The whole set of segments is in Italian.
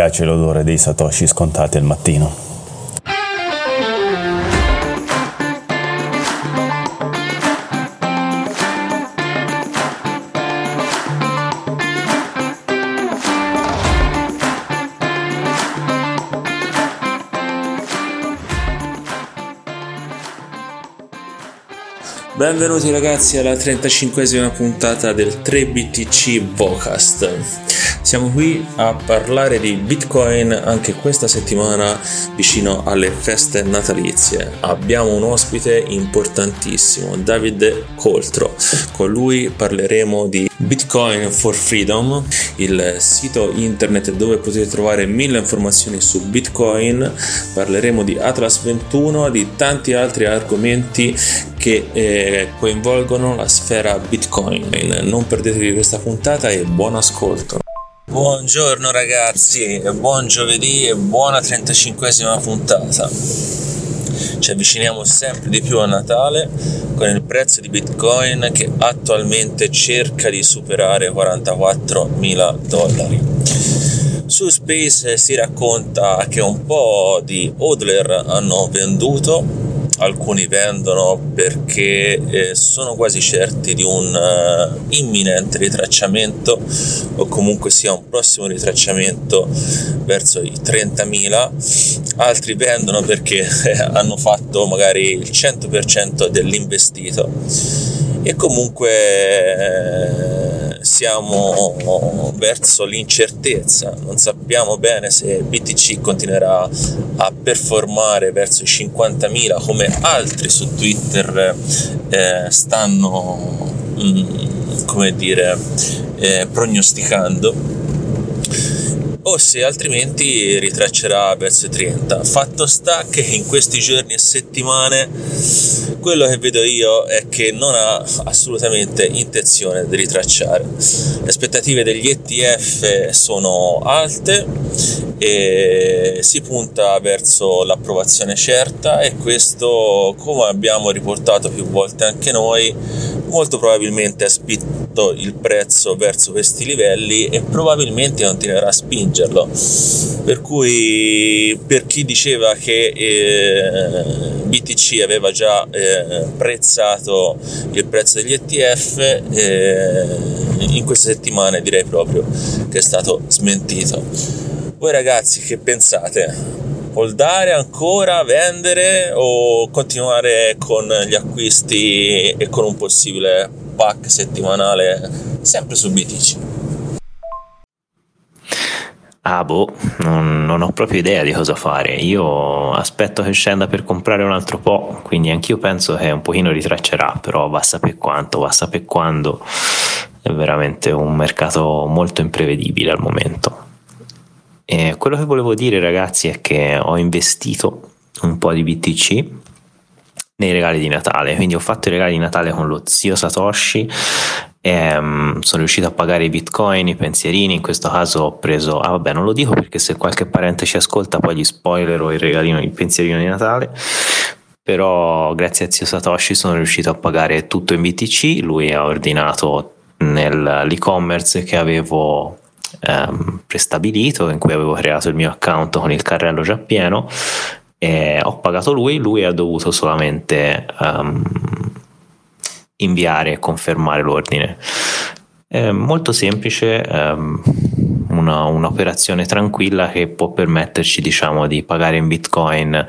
piace l'odore dei satoshi scontati al mattino. Benvenuti ragazzi alla 35esima puntata del 3BTC Vocast. Siamo qui a parlare di Bitcoin anche questa settimana vicino alle feste natalizie. Abbiamo un ospite importantissimo, Davide Coltro. Con lui parleremo di Bitcoin for Freedom, il sito internet dove potete trovare mille informazioni su Bitcoin. Parleremo di Atlas 21, di tanti altri argomenti che eh, coinvolgono la sfera Bitcoin. Non perdetevi questa puntata e buon ascolto. Buongiorno ragazzi, buon giovedì e buona 35esima puntata. Ci avviciniamo sempre di più a Natale con il prezzo di Bitcoin che attualmente cerca di superare 44.000 dollari. Su Space si racconta che un po' di hodler hanno venduto alcuni vendono perché eh, sono quasi certi di un uh, imminente ritracciamento o comunque sia un prossimo ritracciamento verso i 30.000 altri vendono perché eh, hanno fatto magari il 100% dell'investito. E comunque eh, siamo verso l'incertezza, non sappiamo bene se BTC continuerà a performare verso i 50.000 come altri su Twitter eh, stanno mm, come dire eh, prognosticando o se altrimenti ritraccerà verso i 30. Fatto sta che in questi giorni e settimane quello che vedo io è che non ha assolutamente intenzione di ritracciare. Le aspettative degli ETF sono alte e si punta verso l'approvazione certa e questo, come abbiamo riportato più volte anche noi, molto probabilmente ha spinto il prezzo verso questi livelli e probabilmente continuerà a spingerlo. Per cui per chi diceva che eh, BTC aveva già eh, prezzato il prezzo degli ETF, eh, in queste settimane direi proprio che è stato smentito. Voi ragazzi che pensate? holdare ancora, vendere o continuare con gli acquisti e con un possibile pack settimanale sempre su BTC? Ah boh, non, non, ho proprio idea di cosa fare. Io aspetto che scenda per comprare un altro po', quindi anch'io penso che un pochino ritraccerà, però va a sapere quanto, va a sapere quando. È veramente un mercato molto imprevedibile al momento. E quello che volevo dire ragazzi è che ho investito un po' di BTC nei regali di Natale, quindi ho fatto i regali di Natale con lo zio Satoshi e um, sono riuscito a pagare i bitcoin, i pensierini, in questo caso ho preso, ah vabbè non lo dico perché se qualche parente ci ascolta poi gli spoilerò il regalino, il pensierino di Natale, però grazie a zio Satoshi sono riuscito a pagare tutto in BTC, lui ha ordinato nell'e-commerce che avevo ehm, prestabilito in cui avevo creato il mio account con il carrello già pieno e ho pagato lui, lui ha dovuto solamente um, inviare e confermare l'ordine. È molto semplice, um, una, un'operazione tranquilla che può permetterci diciamo di pagare in bitcoin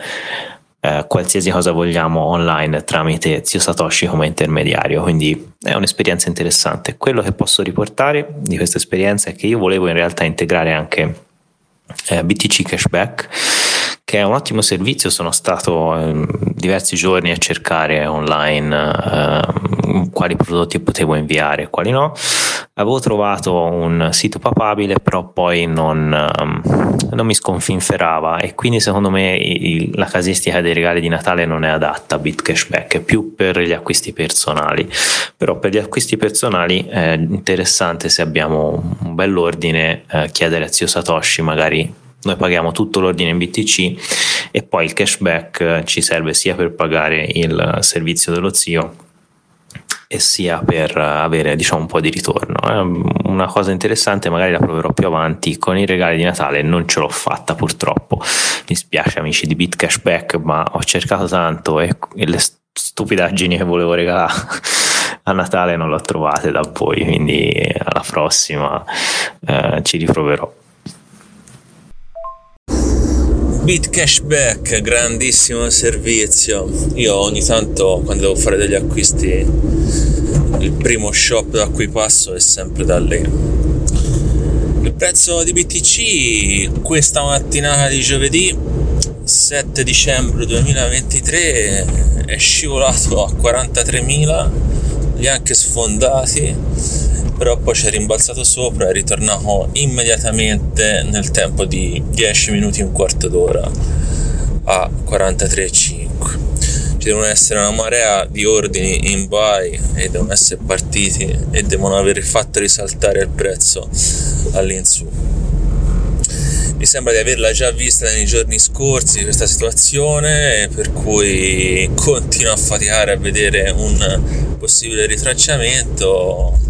eh, qualsiasi cosa vogliamo online tramite Zio Satoshi come intermediario, quindi è un'esperienza interessante. Quello che posso riportare di questa esperienza è che io volevo in realtà integrare anche eh, BTC Cashback che è un ottimo servizio, sono stato eh, diversi giorni a cercare online eh, quali prodotti potevo inviare e quali no. Avevo trovato un sito papabile, però poi non, um, non mi sconfinferava e quindi secondo me il, la casistica dei regali di Natale non è adatta a BitCashback, è più per gli acquisti personali. Però per gli acquisti personali è interessante se abbiamo un bell'ordine eh, chiedere a zio Satoshi magari noi paghiamo tutto l'ordine in BTC e poi il cashback ci serve sia per pagare il servizio dello zio e sia per avere diciamo un po' di ritorno. È una cosa interessante, magari la proverò più avanti. Con i regali di Natale non ce l'ho fatta purtroppo. Mi spiace amici di BitCashback, ma ho cercato tanto e, le stupidaggini che volevo regalare a Natale non le ho trovate da voi, quindi alla prossima eh, ci riproverò. BitCashback, grandissimo servizio. Io ogni tanto quando devo fare degli acquisti il primo shop da cui passo è sempre da lì. Il prezzo di BTC questa mattinata di giovedì 7 dicembre 2023 è scivolato a 43.000, li ha anche sfondati però poi ci è rimbalzato sopra e è ritornato immediatamente nel tempo di 10 minuti, un quarto d'ora a 43,5. Ci devono essere una marea di ordini in buy e devono essere partiti e devono aver fatto risaltare il prezzo all'insù. Mi sembra di averla già vista nei giorni scorsi questa situazione, per cui continuo a faticare a vedere un possibile ritracciamento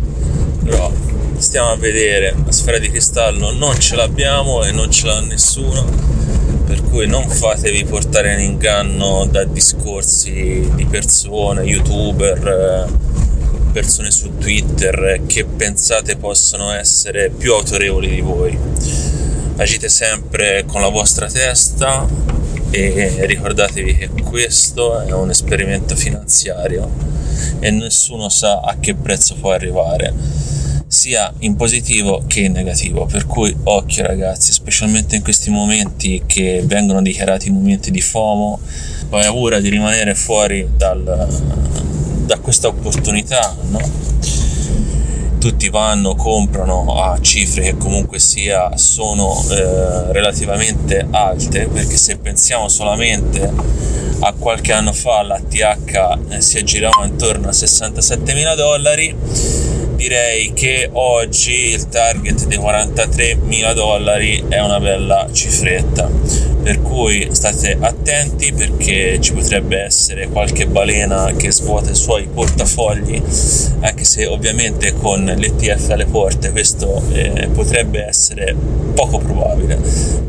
però stiamo a vedere. La sfera di cristallo non ce l'abbiamo e non ce l'ha nessuno. Per cui non fatevi portare in inganno da discorsi di persone youtuber persone su twitter che pensate possano essere più autorevoli di voi. Agite sempre con la vostra testa e ricordatevi che questo è un esperimento finanziario e nessuno sa a che prezzo può arrivare sia in positivo che in negativo per cui occhio ragazzi specialmente in questi momenti che vengono dichiarati momenti di FOMO paura di rimanere fuori dal, da questa opportunità no? Tutti vanno, comprano a cifre che comunque sia sono eh, relativamente alte, perché se pensiamo solamente a qualche anno fa l'ATH eh, si aggirava intorno a 67 mila dollari, direi che oggi il target dei 43 mila dollari è una bella cifretta per cui state attenti perché ci potrebbe essere qualche balena che svuota i suoi portafogli anche se ovviamente con l'ETF alle porte questo eh, potrebbe essere poco probabile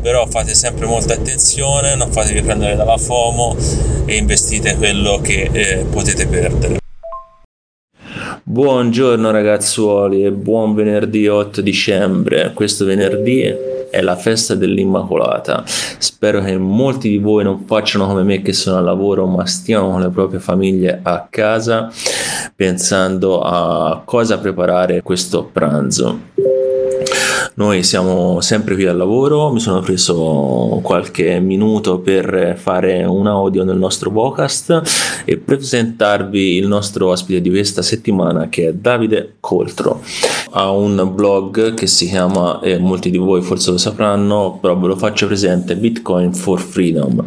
però fate sempre molta attenzione non fatevi prendere dalla FOMO e investite quello che eh, potete perdere Buongiorno ragazzuoli e buon venerdì 8 dicembre. Questo venerdì è la festa dell'Immacolata. Spero che molti di voi non facciano come me che sono al lavoro, ma stiano con le proprie famiglie a casa pensando a cosa preparare questo pranzo. Noi siamo sempre qui al lavoro, mi sono preso qualche minuto per fare un audio nel nostro podcast e presentarvi il nostro ospite di questa settimana che è Davide Coltro. Ha un blog che si chiama, e molti di voi forse lo sapranno, però ve lo faccio presente, Bitcoin for Freedom,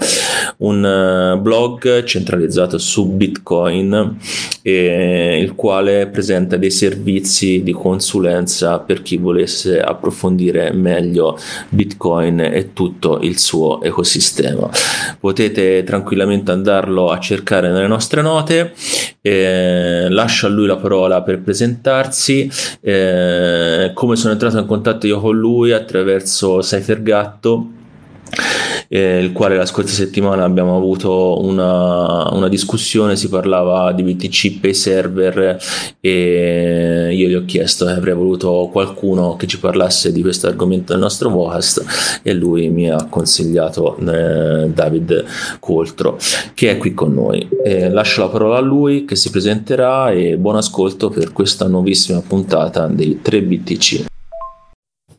un eh, blog centralizzato su Bitcoin e il quale presenta dei servizi di consulenza per chi volesse approfondire approfondire meglio Bitcoin e tutto il suo ecosistema. Potete tranquillamente andarlo a cercare nelle nostre note. Eh, lascio a lui la parola per presentarsi. Eh, come sono entrato in contatto io con lui attraverso Cyphergatto eh, il quale la scorsa settimana abbiamo avuto una, una, discussione, si parlava di BTC Pay Server e io gli ho chiesto se avrei voluto qualcuno che ci parlasse di questo argomento del nostro podcast e lui mi ha consigliato eh, David Coltro che è qui con noi. Eh, lascio la parola a lui che si presenterà e buon ascolto per questa nuovissima puntata dei 3 BTC.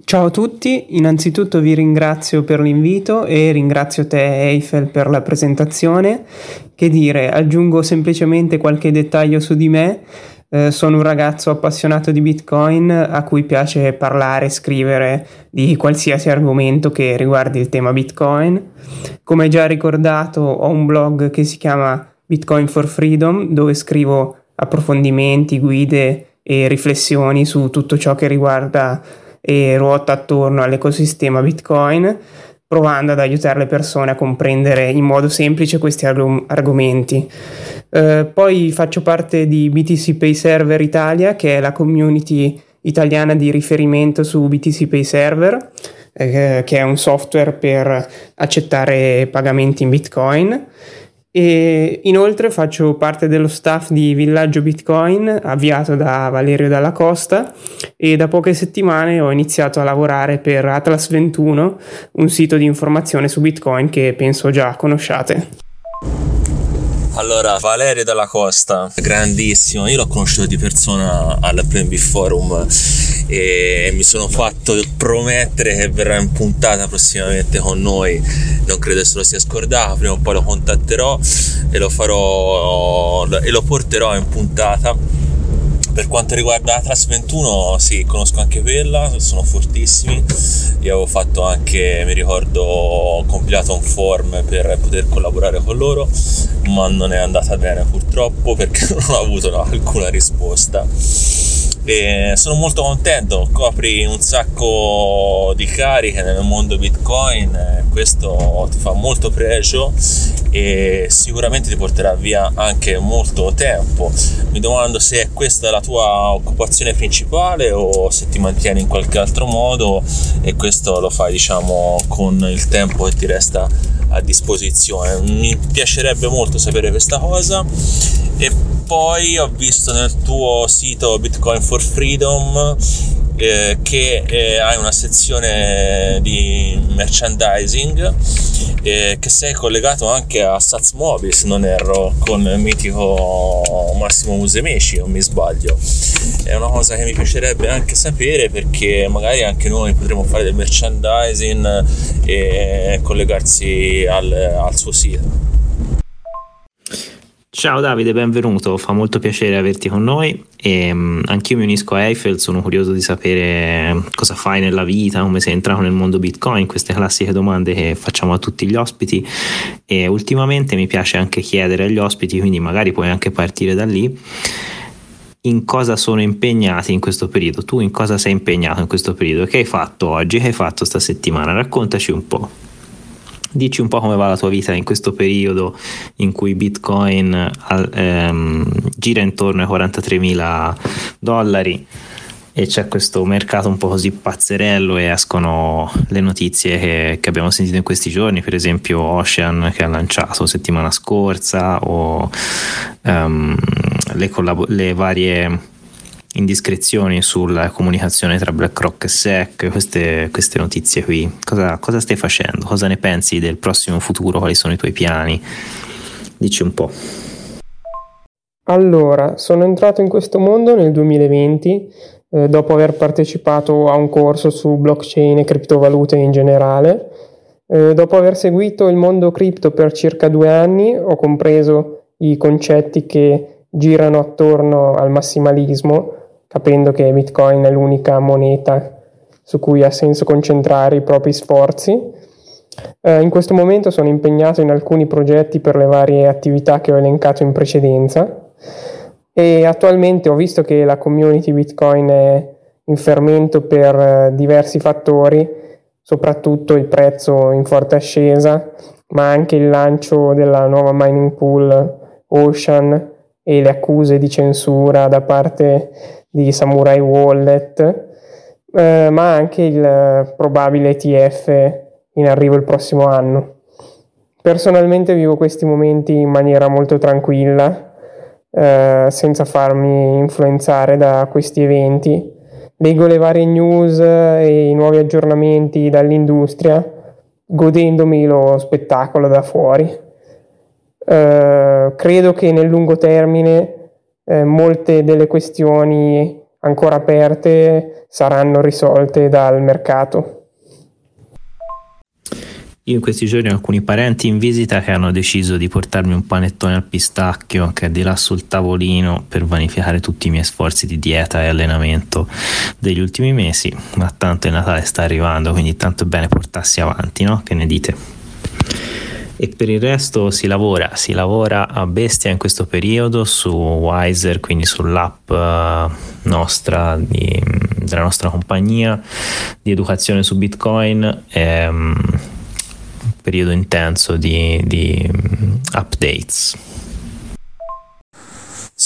Ciao a tutti, innanzitutto vi ringrazio per l'invito e ringrazio te Eiffel per la presentazione. Che dire, aggiungo semplicemente qualche dettaglio su di me. Eh, sono un ragazzo appassionato di Bitcoin a cui piace parlare e scrivere di qualsiasi argomento che riguardi il tema Bitcoin. Come già ricordato, ho un blog che si chiama Bitcoin for Freedom dove scrivo approfondimenti, guide e riflessioni su tutto ciò che riguarda e ruota attorno all'ecosistema Bitcoin, provando ad aiutare le persone a comprendere in modo semplice questi arg- argomenti. Eh, poi faccio parte di BTC Pay Server Italia, che è la community italiana di riferimento su BTC Pay Server, eh, che è un software per accettare pagamenti in Bitcoin. E inoltre faccio parte dello staff di Villaggio Bitcoin avviato da Valerio Dalla Costa e da poche settimane ho iniziato a lavorare per Atlas 21, un sito di informazione su Bitcoin che penso già conosciate. Allora, Valerio Dalla Costa, grandissimo, io l'ho conosciuto di persona al PNB Forum e mi sono fatto promettere che verrà in puntata prossimamente con noi, non credo se lo sia scordato, prima o poi lo contatterò e lo farò e lo porterò in puntata. Per quanto riguarda Atlas 21, sì, conosco anche quella, sono fortissimi. Io avevo fatto anche, mi ricordo, ho compilato un form per poter collaborare con loro, ma non è andata bene purtroppo perché non ho avuto no, alcuna risposta e sono molto contento, copri un sacco di cariche nel mondo Bitcoin, questo ti fa molto pregio e sicuramente ti porterà via anche molto tempo. Mi domando se è questa la tua occupazione principale o se ti mantieni in qualche altro modo e questo lo fai diciamo con il tempo che ti resta a disposizione. Mi piacerebbe molto sapere questa cosa e poi ho visto nel tuo sito Bitcoin for Freedom eh, che eh, hai una sezione di merchandising eh, che sei collegato anche a Sats se non erro con il mitico Massimo Musemeci o mi sbaglio. È una cosa che mi piacerebbe anche sapere perché magari anche noi potremmo fare del merchandising e collegarsi al, al suo sito Ciao Davide, benvenuto, fa molto piacere averti con noi. E um, anch'io mi unisco a Eiffel, sono curioso di sapere cosa fai nella vita, come sei entrato nel mondo Bitcoin, queste classiche domande che facciamo a tutti gli ospiti. E ultimamente mi piace anche chiedere agli ospiti, quindi magari puoi anche partire da lì, in cosa sono impegnati in questo periodo, tu in cosa sei impegnato in questo periodo, che hai fatto oggi, che hai fatto sta settimana, raccontaci un po'. Dici un po' come va la tua vita in questo periodo in cui Bitcoin ehm, gira intorno ai 43 mila dollari e c'è questo mercato un po' così pazzerello e escono le notizie che, che, abbiamo sentito in questi giorni, per esempio Ocean che ha lanciato settimana scorsa o um, le, collab- le varie indiscrezioni sulla comunicazione tra BlackRock e SEC, queste, queste notizie qui. Cosa, cosa, stai facendo? Cosa ne pensi del prossimo futuro? Quali sono i tuoi piani? Dici un po'. Allora, sono entrato in questo mondo nel 2020 eh, dopo aver partecipato a un corso su blockchain e criptovalute in generale. Eh, dopo aver seguito il mondo cripto per circa due anni ho compreso i concetti che girano attorno al massimalismo capendo che Bitcoin è l'unica moneta su cui ha senso concentrare i propri sforzi. Eh, in questo momento sono impegnato in alcuni progetti per le varie attività che ho elencato in precedenza e attualmente ho visto che la community Bitcoin è in fermento per eh, diversi fattori, soprattutto il prezzo in forte ascesa, ma anche il lancio della nuova mining pool Ocean e le accuse di censura da parte di Samurai Wallet, eh, ma anche il probabile ETF in arrivo il prossimo anno. Personalmente vivo questi momenti in maniera molto tranquilla, eh, senza farmi influenzare da questi eventi. Leggo le varie news e i nuovi aggiornamenti dall'industria, godendomi lo spettacolo da fuori. Eh, credo che nel lungo termine eh, molte delle questioni ancora aperte saranno risolte dal mercato. Io in questi giorni ho alcuni parenti in visita che hanno deciso di portarmi un panettone al pistacchio che è di là sul tavolino per vanificare tutti i miei sforzi di dieta e allenamento degli ultimi mesi, ma tanto il Natale sta arrivando, quindi tanto è bene portarsi avanti, no? Che ne dite? E per il resto si lavora, si lavora a bestia in questo periodo su Wiser, quindi sull'app eh, nostra di, della nostra compagnia di educazione su Bitcoin. Un periodo intenso di, di updates.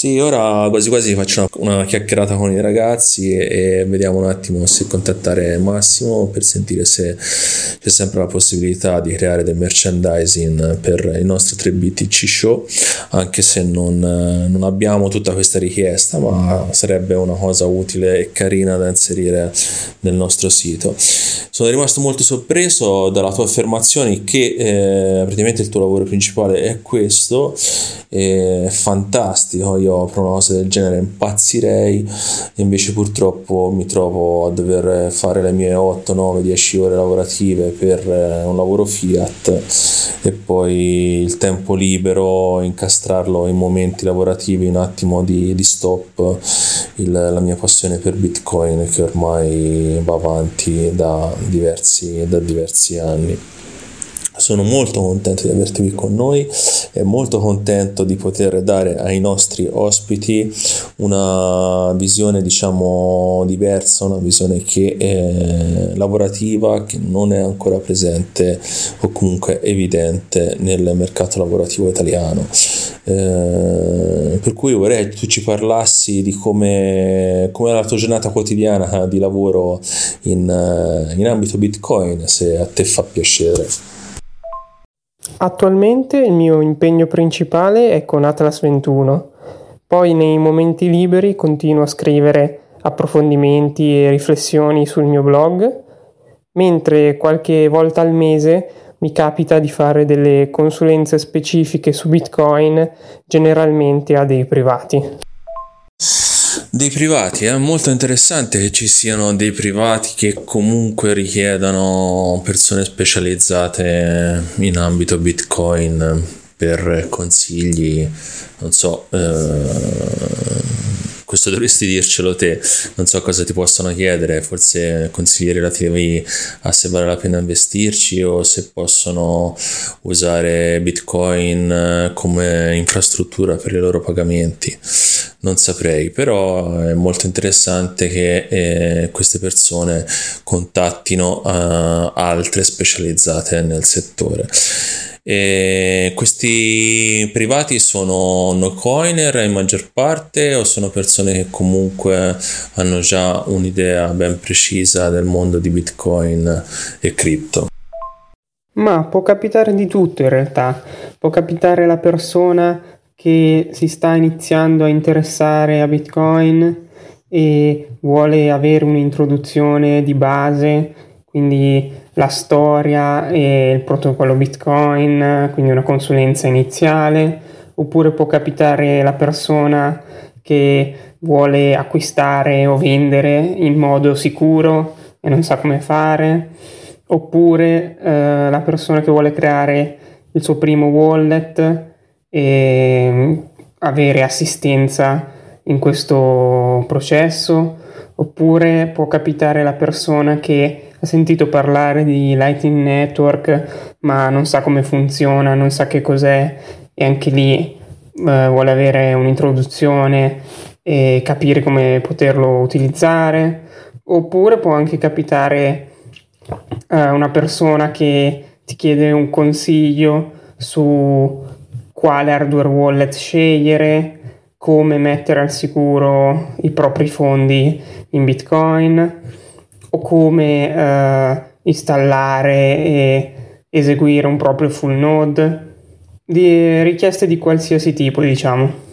Sì, ora quasi quasi faccio una, una chiacchierata con i ragazzi e, e, vediamo un attimo se contattare Massimo per sentire se c'è sempre la possibilità di creare del merchandising per il nostro 3BTC show, anche se non, non abbiamo tutta questa richiesta, ma sarebbe una cosa utile e carina da inserire nel nostro sito. Sono rimasto molto sorpreso dalla tua affermazione che eh, praticamente il tuo lavoro principale è questo, è fantastico, io per una cosa del genere impazzirei, invece purtroppo mi trovo a dover fare le mie 8, 9, 10 ore lavorative per eh, un lavoro Fiat e poi il tempo libero incastrarlo in momenti lavorativi, un attimo di, di stop, il, la mia passione per Bitcoin che ormai va avanti da diversi, da diversi anni. Sono molto contento di averti qui con noi e molto contento di poter dare ai nostri ospiti una visione diciamo diversa, una visione che è lavorativa, che non è ancora presente o comunque evidente nel mercato lavorativo italiano. Eh, per cui vorrei che tu ci parlassi di come, come è la tua giornata quotidiana di lavoro in, in ambito Bitcoin, se a te fa piacere. Attualmente il mio impegno principale è con Atlas 21, poi nei momenti liberi continuo a scrivere approfondimenti e riflessioni sul mio blog, mentre qualche volta al mese mi capita di fare delle consulenze specifiche su Bitcoin, generalmente a dei privati. Dei privati, è molto interessante che ci siano dei privati che comunque richiedano persone specializzate in ambito Bitcoin per consigli, non so, eh, questo dovresti dircelo te, non so cosa ti possano chiedere, forse consigli relativi a se vale la pena investirci o se possono usare Bitcoin eh, come infrastruttura per i loro pagamenti. Non saprei, però è molto interessante che eh, queste persone contattino eh, altre specializzate nel settore. E questi privati sono no coiner in maggior parte o sono persone che comunque hanno già un'idea ben precisa del mondo di Bitcoin e cripto? Ma può capitare di tutto in realtà. Può capitare la persona che si sta iniziando a interessare a Bitcoin e vuole avere un'introduzione di base, quindi la storia e il protocollo Bitcoin, quindi una consulenza iniziale, oppure può capitare la persona che vuole acquistare o vendere in modo sicuro e non sa come fare, oppure eh, la persona che vuole creare il suo primo wallet e avere assistenza in questo processo, oppure può capitare la persona che ha sentito parlare di Lightning Network ma non sa come funziona, non sa che cos'è e anche lì eh, vuole avere un'introduzione e capire come poterlo utilizzare oppure può anche capitare eh, una persona che ti chiede un consiglio su quale hardware wallet scegliere, come mettere al sicuro i propri fondi in Bitcoin o come eh, installare e eseguire un proprio full node, di richieste di qualsiasi tipo, diciamo.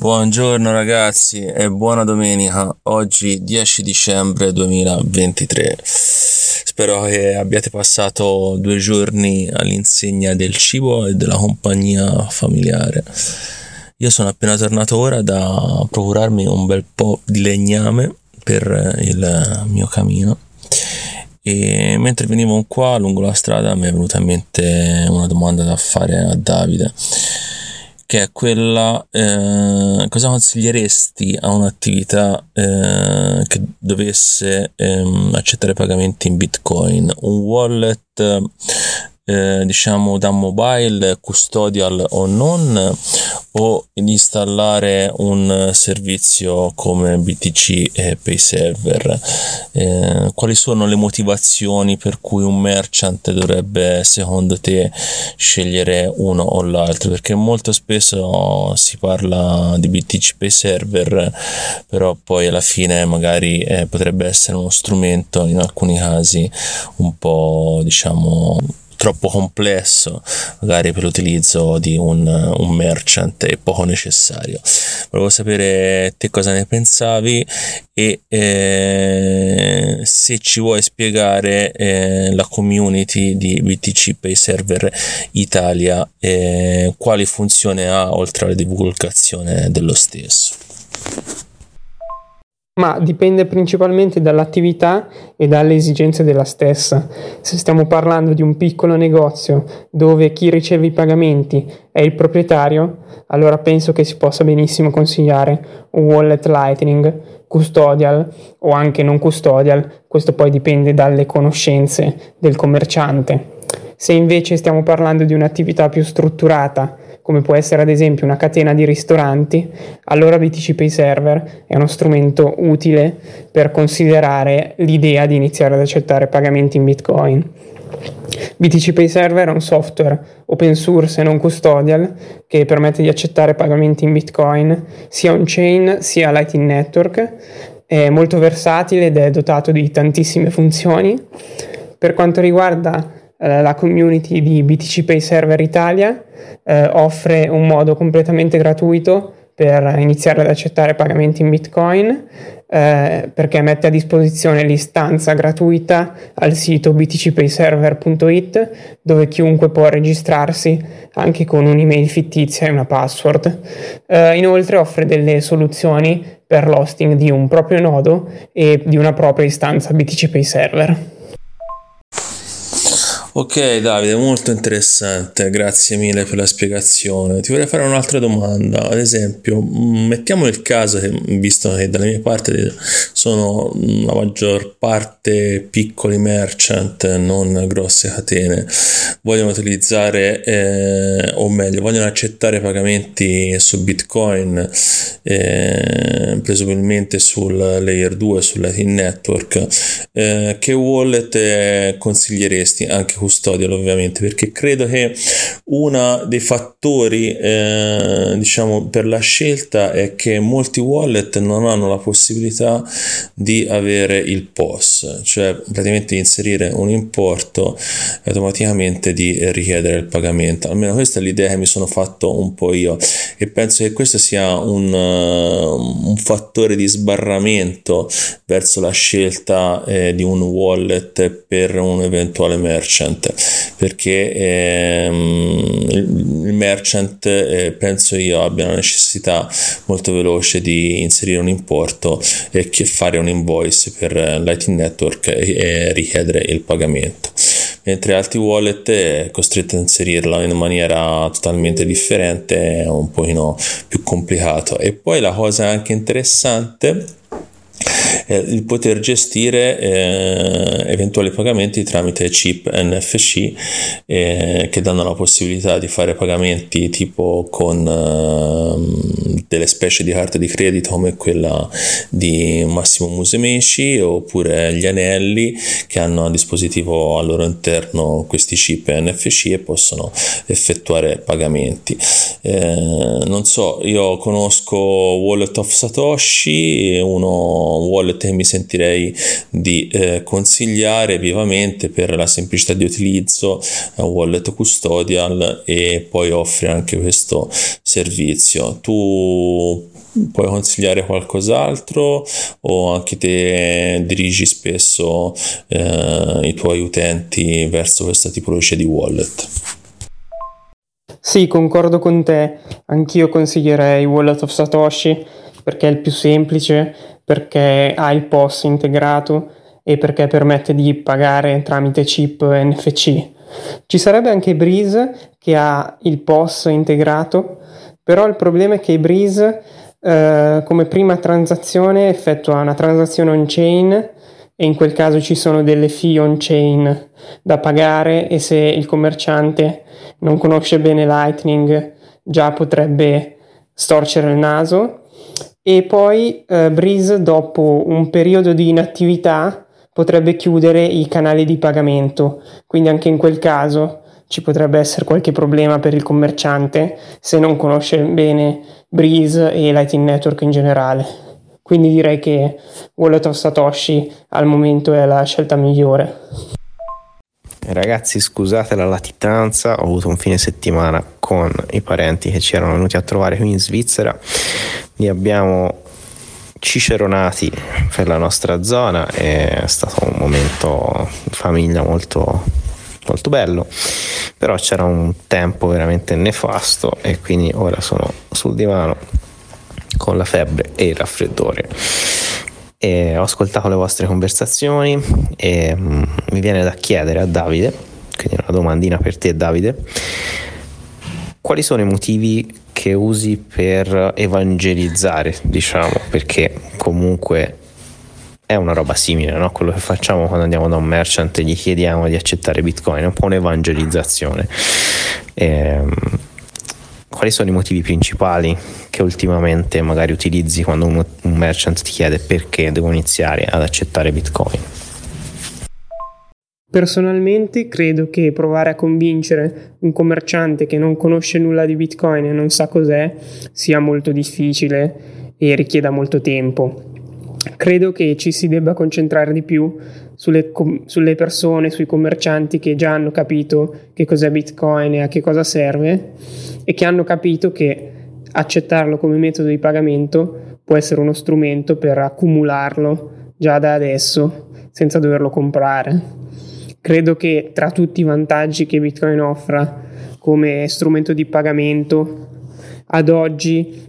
Buongiorno ragazzi e buona domenica, oggi 10 dicembre 2023. Spero che abbiate passato due giorni all'insegna del cibo e della compagnia familiare. Io sono appena tornato ora da procurarmi un bel po' di legname per il mio cammino e mentre venivo qua lungo la strada mi è venuta in mente una domanda da fare a Davide che è quella eh, cosa consiglieresti a un'attività eh, che dovesse ehm, accettare pagamenti in bitcoin? Un wallet eh, diciamo da mobile, custodial o non, o installare un servizio come BTC e Pay Server. Eh, quali sono le motivazioni per cui un merchant dovrebbe secondo te scegliere uno o l'altro? Perché molto spesso si parla di BTC Pay Server, però poi alla fine magari eh, potrebbe essere uno strumento in alcuni casi un po' diciamo troppo complesso magari per l'utilizzo di un, un merchant e poco necessario. Volevo sapere te cosa ne pensavi e eh, se ci vuoi spiegare eh, la community di BTC Pay Server Italia eh, quali funzioni ha oltre alla divulgazione dello stesso ma dipende principalmente dall'attività e dalle esigenze della stessa. Se stiamo parlando di un piccolo negozio dove chi riceve i pagamenti è il proprietario, allora penso che si possa benissimo consigliare un wallet Lightning, custodial o anche non custodial, questo poi dipende dalle conoscenze del commerciante. Se invece stiamo parlando di un'attività più strutturata, come può essere ad esempio una catena di ristoranti, allora BTC Pay Server è uno strumento utile per considerare l'idea di iniziare ad accettare pagamenti in Bitcoin. BTC Pay Server è un software open source e non custodial che permette di accettare pagamenti in Bitcoin sia on-chain sia Lightning Network. È molto versatile ed è dotato di tantissime funzioni. Per quanto riguarda la community di BTC Pay Server Italia, eh, offre un modo completamente gratuito per iniziare ad accettare pagamenti in Bitcoin eh, perché mette a disposizione l'istanza gratuita al sito btcpayserver.it dove chiunque può registrarsi anche con un'email fittizia e una password. Eh, inoltre offre delle soluzioni per l'hosting di un proprio nodo e di una propria istanza BTC Pay Server. Ok Davide, molto interessante, grazie mille per la spiegazione. Ti vorrei fare un'altra domanda, ad esempio, mm, mettiamo il caso che, visto che dalle mie parti sono la maggior parte piccoli merchant, non grosse catene, vogliono utilizzare, eh, o meglio, vogliono accettare pagamenti su Bitcoin, eh, presumibilmente sul layer 2, sul Latin Network, eh, che wallet consiglieresti? Anche custodial ovviamente perché credo che uno dei fattori eh, diciamo per la scelta è che molti wallet non hanno la possibilità di avere il POS cioè praticamente inserire un importo e automaticamente di richiedere il pagamento. Almeno questa è l'idea che mi sono fatto un po' io. E penso che questo sia un, uh, un fattore di sbarramento verso la scelta eh, di un wallet per un eventuale merchant perché ehm, il merchant eh, penso io abbia una necessità molto veloce di inserire un importo e che fare un invoice per Lightning Network e, e richiedere il pagamento. Mentre altri wallet è costretto a inserirla in maniera totalmente differente è un pochino più complicato. E poi la cosa anche interessante eh, il poter gestire eh, eventuali pagamenti tramite chip NFC eh, che danno la possibilità di fare pagamenti tipo con ehm, delle specie di carte di credito come quella di Massimo Musumeci oppure gli anelli che hanno a dispositivo al loro interno questi chip NFC e possono effettuare pagamenti. Eh, non so, io conosco Wallet of Satoshi, uno wallet che mi sentirei di eh, consigliare vivamente per la semplicità di utilizzo, eh, wallet custodial e poi offre anche questo servizio. Tu puoi consigliare qualcos'altro o anche te dirigi spesso eh, i tuoi utenti verso questa tipologia di wallet? Sì, concordo con te. Anch'io consiglierei Wallet of Satoshi perché è il più semplice, perché ha il POS integrato e perché permette di pagare tramite chip NFC. Ci sarebbe anche Breeze che ha il POS integrato, però il problema è che Breeze eh, come prima transazione effettua una transazione on-chain e in quel caso ci sono delle fee on chain da pagare e se il commerciante non conosce bene Lightning già potrebbe storcere il naso e poi eh, Breeze dopo un periodo di inattività potrebbe chiudere i canali di pagamento quindi anche in quel caso ci potrebbe essere qualche problema per il commerciante se non conosce bene Breeze e Lightning Network in generale. Quindi direi che Wallet of Satoshi al momento è la scelta migliore. Ragazzi, scusate la latitanza, ho avuto un fine settimana con i parenti che ci erano venuti a trovare qui in Svizzera. Li abbiamo ciceronati per la nostra zona è stato un momento in famiglia molto, molto bello però c'era un tempo veramente nefasto e quindi ora sono sul divano con la febbre e il raffreddore. E ho ascoltato le vostre conversazioni e mm, mi viene da chiedere a Davide, quindi una domandina per te Davide, quali sono i motivi che usi per evangelizzare, diciamo, perché comunque è una roba simile, no? quello che facciamo quando andiamo da un merchant e gli chiediamo di accettare Bitcoin, è un po' un'evangelizzazione. Ehm, quali sono i motivi principali che ultimamente magari utilizzi quando uno, un merchant ti chiede perché devo iniziare ad accettare Bitcoin? Personalmente credo che provare a convincere un commerciante che non conosce nulla di Bitcoin e non sa cos'è sia molto difficile e richieda molto tempo. Credo che ci si debba concentrare di più sulle, sulle persone, sui commercianti che già hanno capito che cos'è Bitcoin e a che cosa serve e che hanno capito che accettarlo come metodo di pagamento può essere uno strumento per accumularlo già da adesso senza doverlo comprare. Credo che tra tutti i vantaggi che Bitcoin offra come strumento di pagamento ad oggi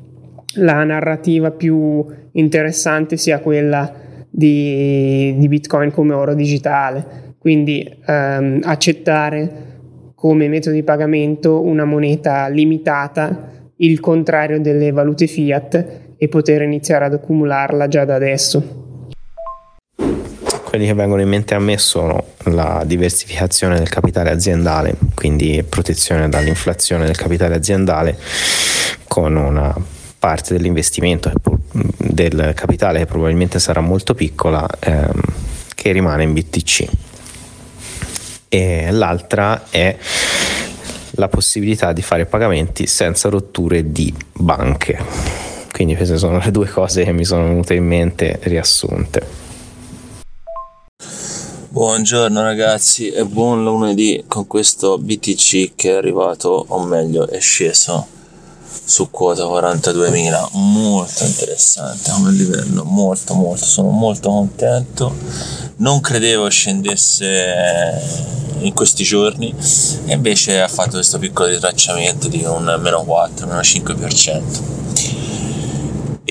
la narrativa più interessante sia quella di, di Bitcoin come oro digitale, quindi ehm, accettare come metodo di pagamento una moneta limitata, il contrario delle valute fiat e poter iniziare ad accumularla già da adesso. Quelli che vengono in mente a me sono la diversificazione del capitale aziendale, quindi protezione dall'inflazione del capitale aziendale con una parte dell'investimento del capitale che probabilmente sarà molto piccola ehm, che rimane in BTC e l'altra è la possibilità di fare pagamenti senza rotture di banche. Quindi queste sono le due cose che mi sono venute in mente riassunte. Buongiorno ragazzi e buon lunedì con questo BTC che è arrivato, o meglio è sceso su quota 42.000 molto interessante come livello molto molto. Sono molto contento. Non credevo scendesse in questi giorni. E invece ha fatto questo piccolo ritracciamento di un meno 4 meno 5%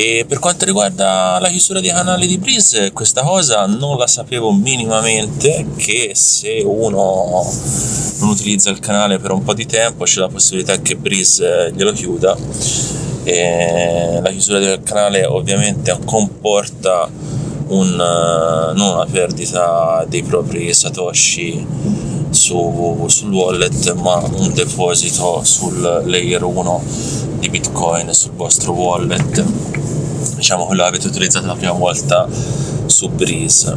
e per quanto riguarda la chiusura dei canali di Breeze, questa cosa non la sapevo minimamente che se uno non utilizza il canale per un po' di tempo c'è la possibilità che Breeze glielo chiuda. E la chiusura del canale ovviamente comporta un, non una perdita dei propri satoshi su, sul wallet ma un deposito sul layer 1 di bitcoin sul vostro wallet. Diciamo quello che avete utilizzato la prima volta su Breeze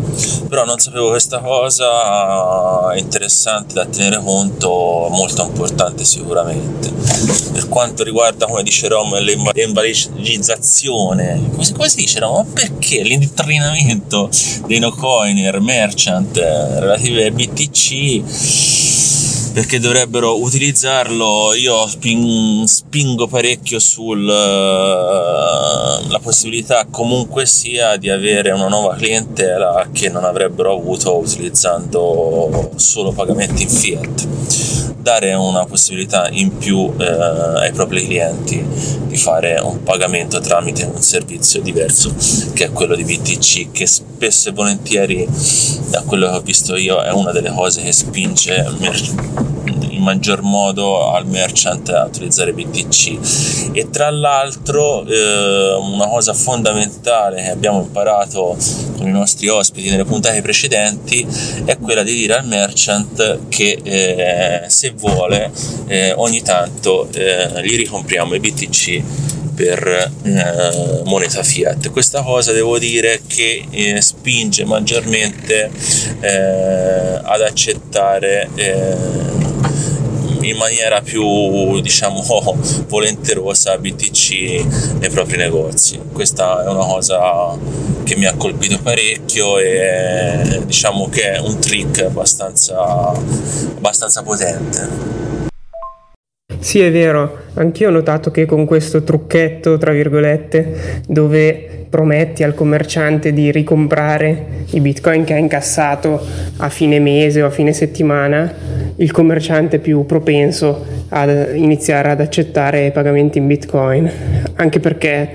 però non sapevo questa cosa interessante da tenere conto molto importante sicuramente per quanto riguarda come dice Rom l'invalidizzazione come, come si dice Rom? ma perché l'indottrinamento dei no coiner merchant relative ai BTC perché dovrebbero utilizzarlo. Io spingo parecchio sulla uh, possibilità comunque sia di avere una nuova clientela che non avrebbero avuto utilizzando solo pagamenti in fiat. Dare una possibilità in più eh, ai propri clienti di fare un pagamento tramite un servizio diverso che è quello di BTC che spesso e volentieri da quello che ho visto io è una delle cose che spinge maggior modo al merchant a utilizzare BTC e tra l'altro eh, una cosa fondamentale che abbiamo imparato con i nostri ospiti nelle puntate precedenti è quella di dire al merchant che eh, se vuole eh, ogni tanto eh, gli ricompriamo i BTC per eh, moneta fiat. Questa cosa devo dire che eh, spinge maggiormente eh, ad accettare eh, in maniera più diciamo volenterosa BTC nei propri negozi. Questa è una cosa che mi ha colpito parecchio e diciamo che è un trick abbastanza, abbastanza potente. Sì, è vero, anch'io ho notato che con questo trucchetto, tra virgolette, dove prometti al commerciante di ricomprare i bitcoin che ha incassato a fine mese o a fine settimana, il commerciante è più propenso ad iniziare ad accettare pagamenti in bitcoin, anche perché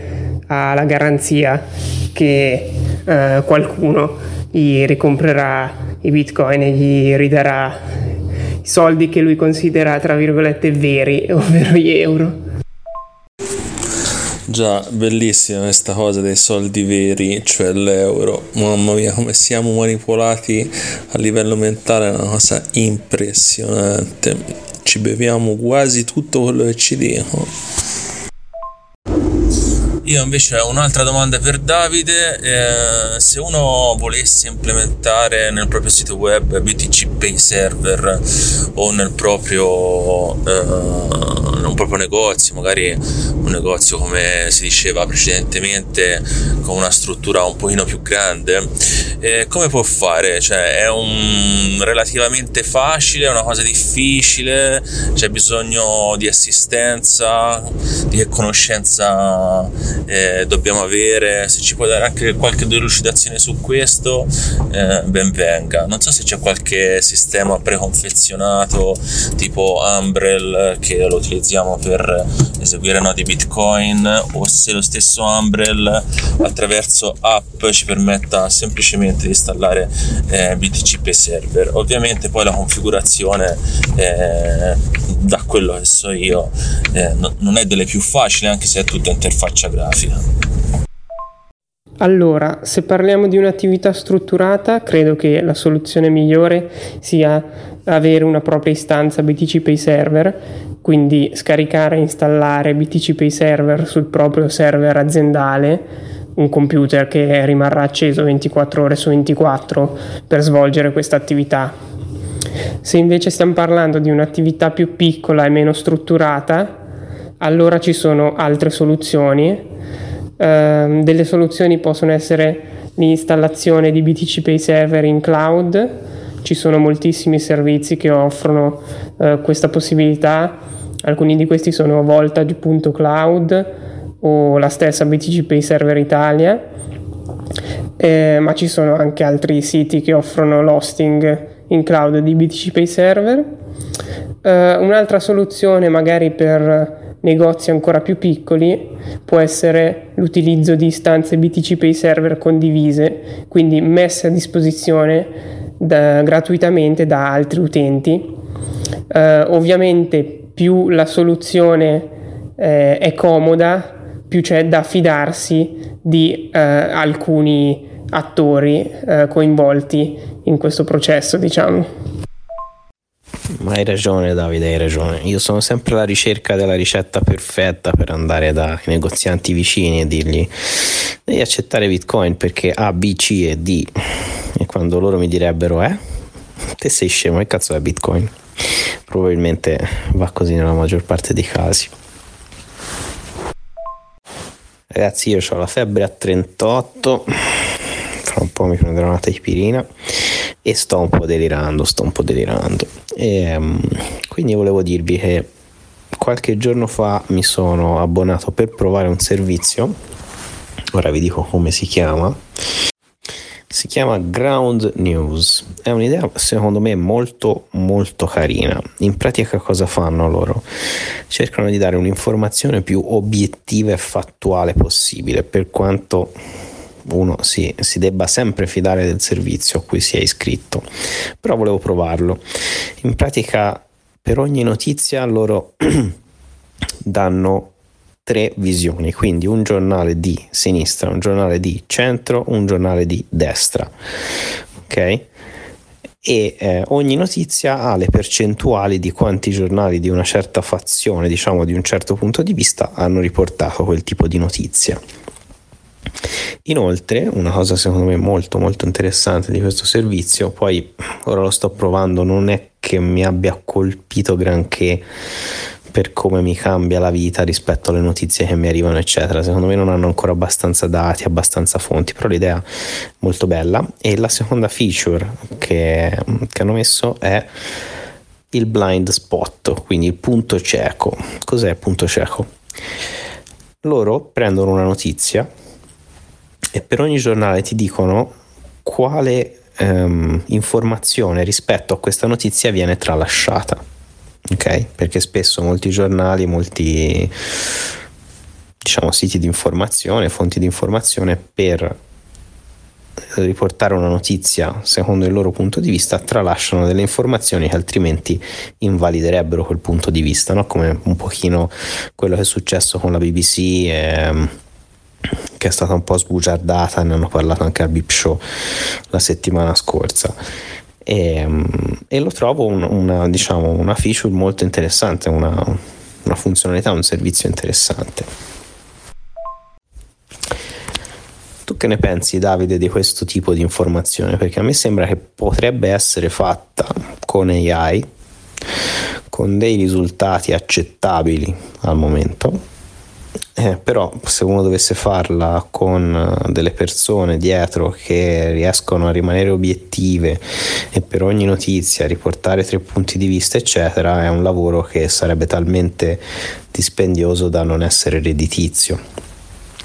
ha la garanzia che eh, qualcuno gli ricomprerà i bitcoin e gli ridarà soldi che lui considera tra virgolette veri, ovvero gli euro. Già, bellissima questa cosa dei soldi veri, cioè l'euro. Mamma mia, come siamo manipolati a livello mentale, è una cosa impressionante. Ci beviamo quasi tutto quello che ci dicono. Io invece ho un'altra domanda per Davide, eh, se uno volesse implementare nel proprio sito web BTC Pay Server o nel proprio, eh, un proprio negozio, magari un negozio come si diceva precedentemente con una struttura un pochino più grande, eh, come può fare? Cioè, è un relativamente facile, è una cosa difficile, c'è bisogno di assistenza, di conoscenza eh, dobbiamo avere, se ci può dare anche qualche delucidazione su questo, eh, ben venga. Non so se c'è qualche sistema preconfezionato tipo Umbrel che lo utilizziamo per eseguire nodi Bitcoin o se lo stesso Umbrel attraverso app ci permetta semplicemente di installare eh, BTCP server. Ovviamente poi la configurazione eh, da quello che so io eh, non è delle più facili anche se è tutta interfaccia grafica grafica. Allora, se parliamo di un'attività strutturata, credo che la soluzione migliore sia avere una propria istanza BTC Pay Server, quindi scaricare e installare BTC Pay Server sul proprio server aziendale, un computer che rimarrà acceso 24 ore su 24 per svolgere questa attività. Se invece stiamo parlando di un'attività più piccola e meno strutturata, allora ci sono altre soluzioni. Uh, delle soluzioni possono essere l'installazione di BTC Pay Server in cloud, ci sono moltissimi servizi che offrono uh, questa possibilità, alcuni di questi sono Voltage.cloud o la stessa BTC Pay Server Italia, eh, ma ci sono anche altri siti che offrono l'hosting in cloud di BTC Pay Server. Uh, un'altra soluzione magari per negozi ancora più piccoli può essere l'utilizzo di istanze BTC Pay server condivise, quindi messe a disposizione da, gratuitamente da altri utenti. Eh, ovviamente più la soluzione eh, è comoda, più c'è da fidarsi di eh, alcuni attori eh, coinvolti in questo processo, diciamo. Ma hai ragione Davide, hai ragione. Io sono sempre alla ricerca della ricetta perfetta per andare dai negozianti vicini e dirgli devi accettare Bitcoin perché A, B, C e D. E quando loro mi direbbero eh, te sei scemo, che cazzo è Bitcoin? Probabilmente va così nella maggior parte dei casi. Ragazzi, io ho la febbre a 38, fra un po' mi prenderò una tepirina e sto un po' delirando, sto un po' delirando. E, um, quindi volevo dirvi che qualche giorno fa mi sono abbonato per provare un servizio, ora vi dico come si chiama. Si chiama Ground News, è un'idea secondo me molto molto carina. In pratica cosa fanno loro? Cercano di dare un'informazione più obiettiva e fattuale possibile per quanto uno si, si, debba sempre fidare del servizio a cui si è iscritto, però volevo provarlo. In pratica per ogni notizia loro danno tre visioni, quindi un giornale di sinistra, un giornale di centro, un giornale di destra. Ok? E eh, ogni notizia ha le percentuali di quanti giornali di una certa fazione, diciamo di un certo punto di vista, hanno riportato quel tipo di notizia. Inoltre, una cosa secondo me molto molto interessante di questo servizio, poi ora lo sto provando, non è che mi abbia colpito granché per come mi cambia la vita rispetto alle notizie che mi arrivano, eccetera. Secondo me non hanno ancora abbastanza dati, abbastanza fonti, però l'idea è molto bella. E la seconda feature che, che hanno messo è il blind spot, quindi il punto cieco. Cos'è il punto cieco? Loro prendono una notizia e per ogni giornale ti dicono quale um, informazione rispetto a questa notizia viene tralasciata ok? Perché spesso molti giornali, molti diciamo siti di informazione, fonti di informazione per riportare una notizia secondo il loro punto di vista tralasciano delle informazioni che altrimenti invaliderebbero quel punto di vista, no? come un pochino quello che è successo con la BBC ehm, che è stata un po' sbugiardata, ne hanno parlato anche al Bip Show la settimana scorsa e, ehm, e lo trovo un, una, diciamo, una feature molto interessante, una, una funzionalità, un servizio interessante. Tu che ne pensi Davide di questo tipo di informazione? Perché a me sembra che potrebbe essere fatta con AI, con dei risultati accettabili al momento, eh, però se uno dovesse farla con eh, delle persone dietro che riescono a rimanere obiettive e per ogni notizia riportare tre punti di vista eccetera è un lavoro che sarebbe talmente dispendioso da non essere redditizio.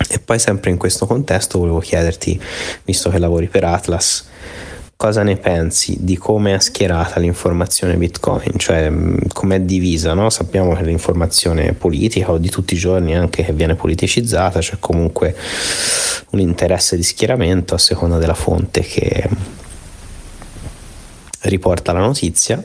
E poi sempre in questo contesto volevo chiederti visto che lavori per Atlas cosa ne pensi di come è schierata l'informazione Bitcoin, cioè mm, come è divisa, no? sappiamo che l'informazione politica o di tutti i giorni anche che viene politicizzata, c'è comunque un interesse di schieramento a seconda della fonte che riporta la notizia.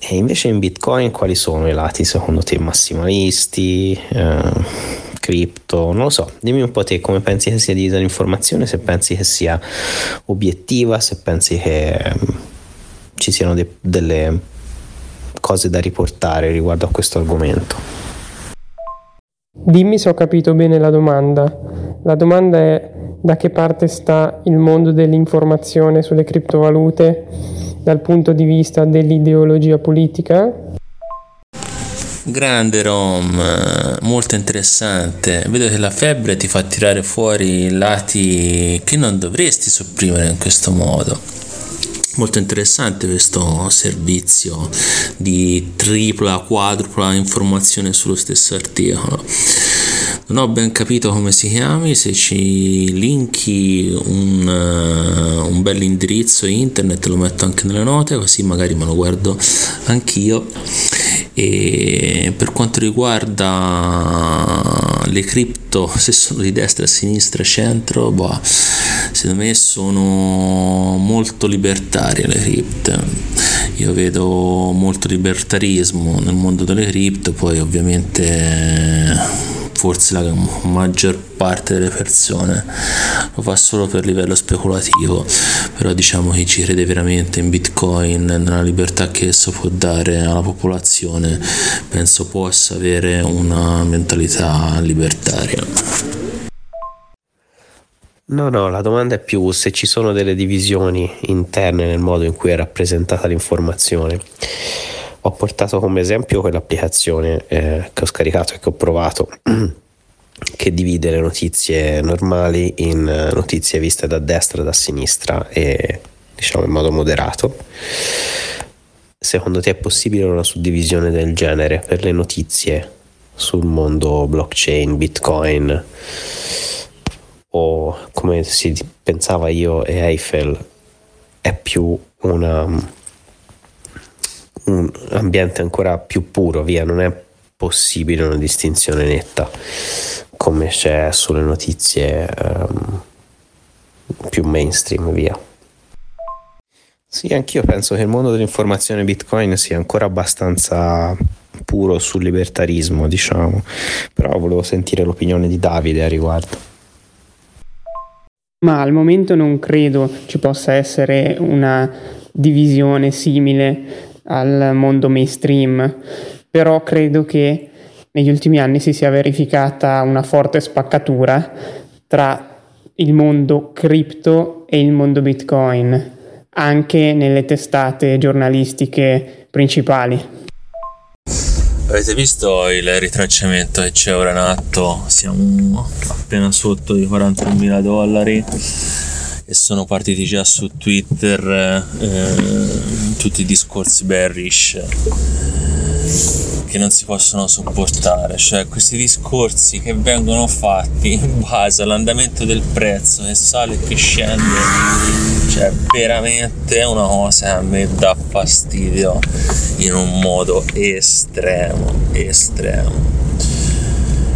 E invece in Bitcoin quali sono i lati secondo te massimalisti? Eh, cripto, non lo so, dimmi un po' te come pensi che sia divisa l'informazione, se pensi che sia obiettiva, se pensi che um, ci siano de- delle cose da riportare riguardo a questo argomento. Dimmi se ho capito bene la domanda. La domanda è da che parte sta il mondo dell'informazione sulle criptovalute dal punto di vista dell'ideologia politica Grande Rom, molto interessante. Vedo che la febbre ti fa tirare fuori lati che non dovresti sopprimere in questo modo. Molto interessante questo servizio di tripla, quadrupla informazione sullo stesso articolo. Non ho ben capito come si chiami, se ci linki un, uh, un bel indirizzo internet lo metto anche nelle note così magari me lo guardo anch'io. E per quanto riguarda le cripto se sono di destra, sinistra, centro boh, secondo me sono molto libertarie le cripto io vedo molto libertarismo nel mondo delle cripto poi ovviamente forse la maggior parte delle persone lo fa solo per livello speculativo, però diciamo che ci crede veramente in Bitcoin, nella libertà che esso può dare alla popolazione, penso possa avere una mentalità libertaria. No, no, la domanda è più se ci sono delle divisioni interne nel modo in cui è rappresentata l'informazione. Ho portato come esempio quell'applicazione eh, che ho scaricato e che ho provato che divide le notizie normali in eh, notizie viste da destra e da sinistra e diciamo in modo moderato. Secondo te è possibile una suddivisione del genere per le notizie sul mondo blockchain, bitcoin o come si pensava io e Eiffel è più una, un ambiente ancora più puro, via, non è possibile una distinzione netta come c'è sulle notizie um, più mainstream, via. Sì, anch'io penso che il mondo dell'informazione Bitcoin sia ancora abbastanza puro sul libertarismo, diciamo, però volevo sentire l'opinione di Davide a riguardo. Ma al momento non credo ci possa essere una divisione simile al mondo mainstream, però credo che negli ultimi anni si sia verificata una forte spaccatura tra il mondo cripto e il mondo bitcoin, anche nelle testate giornalistiche principali. Avete visto il ritracciamento che c'è ora in atto? Siamo appena sotto i 41.000 dollari e sono partiti già su Twitter eh, tutti i discorsi bearish che non si possono sopportare, cioè questi discorsi che vengono fatti in base all'andamento del prezzo che sale e che scende, cioè veramente una cosa che a me dà fastidio in un modo estremo, estremo.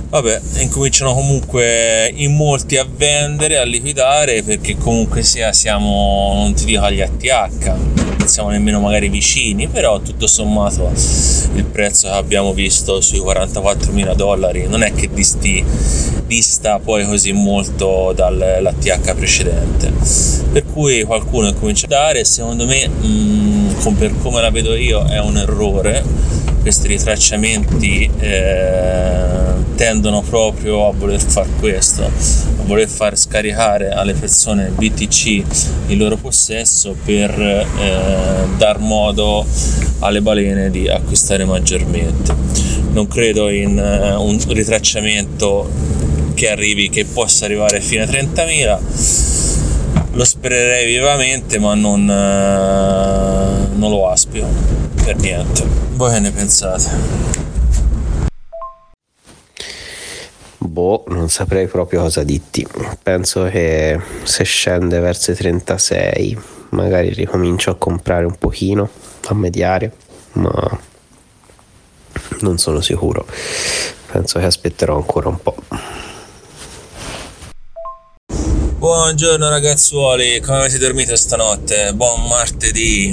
Vabbè, incominciano comunque in molti a vendere, a liquidare perché comunque sia siamo, non ti dico agli ATH, non siamo nemmeno magari vicini, però tutto sommato il prezzo che abbiamo visto sui 44 dollari non è che disti, dista poi così molto dall'ATH precedente. Per cui qualcuno comincia a dare, secondo me, mh, per come la vedo io, è un errore questi ritracciamenti. Eh, tendono proprio a voler fare questo, a voler far scaricare alle persone BTC il loro possesso per eh, dar modo alle balene di acquistare maggiormente. Non credo in eh, un ritracciamento che arrivi, che possa arrivare fino a 30.000. Lo spererei vivamente, ma non, eh, non lo aspio per niente. Voi che ne pensate? Boh, non saprei proprio cosa dirti. Penso che se scende verso i 36 magari ricomincio a comprare un pochino, a mediare, ma non sono sicuro. Penso che aspetterò ancora un po'. Buongiorno ragazzuoli, come avete dormito stanotte? Buon martedì,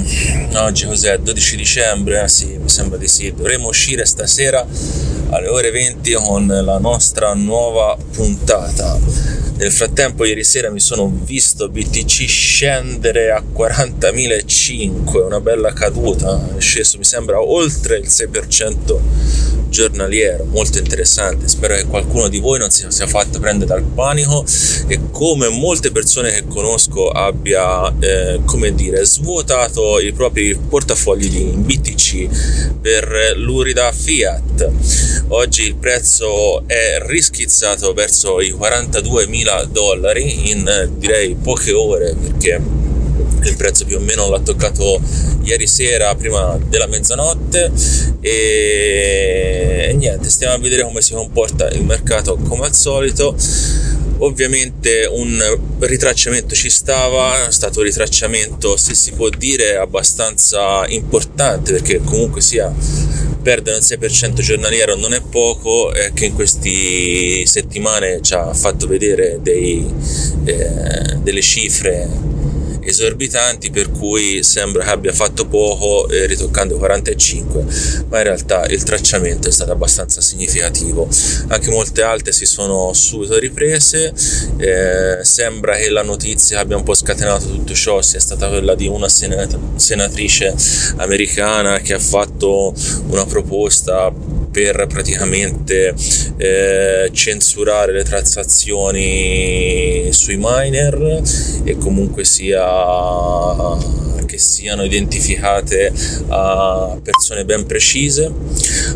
oggi cos'è? 12 dicembre? Eh sì, mi sembra di sì. Dovremmo uscire stasera alle ore 20 con la nostra nuova puntata. Nel frattempo ieri sera mi sono visto BTC scendere a 40.005, una bella caduta, è sceso mi sembra oltre il 6% giornaliero, molto interessante. Spero che qualcuno di voi non si sia fatto prendere dal panico e come molte persone che conosco abbia, eh, come dire, svuotato i propri portafogli di BTC per l'urida Fiat. Oggi il prezzo è rischizzato verso i 42.000 dollari in direi poche ore perché il prezzo più o meno l'ha toccato ieri sera prima della mezzanotte. E, e niente stiamo a vedere come si comporta il mercato come al solito ovviamente un ritracciamento ci stava è stato un ritracciamento se si può dire abbastanza importante perché comunque sia perdere un 6% giornaliero non è poco e che in queste settimane ci ha fatto vedere dei, eh, delle cifre esorbitanti per cui sembra che abbia fatto poco eh, ritoccando 45 ma in realtà il tracciamento è stato abbastanza significativo. Anche molte alte si sono subito riprese eh, sembra che la notizia che abbia un po' scatenato tutto ciò sia stata quella di una senat- senatrice americana che ha fatto una proposta per praticamente eh, censurare le transazioni sui miner e comunque sia che siano identificate a persone ben precise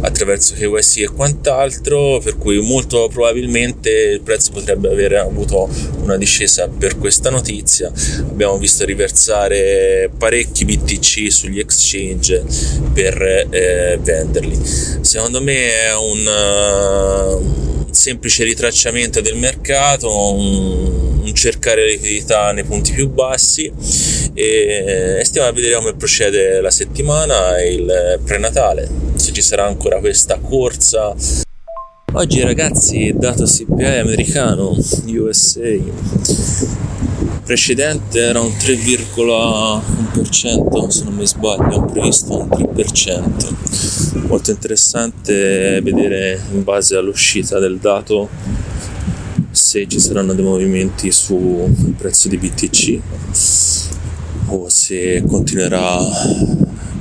attraverso KYC e quant'altro per cui molto probabilmente il prezzo potrebbe aver avuto una discesa per questa notizia. Abbiamo visto riversare parecchi BTC sugli exchange per eh, venderli. Secondo me è un, uh, semplice ritracciamento del mercato un, un cercare liquidità nei punti più bassi e stiamo a vedere come procede la settimana il prenatale. Se ci sarà ancora questa corsa. Oggi ragazzi dato CPI americano USA precedente era un 3,1% se non mi sbaglio, previsto un 3%. Molto interessante vedere in base all'uscita del dato se ci saranno dei movimenti sul prezzo di BTC o se continuerà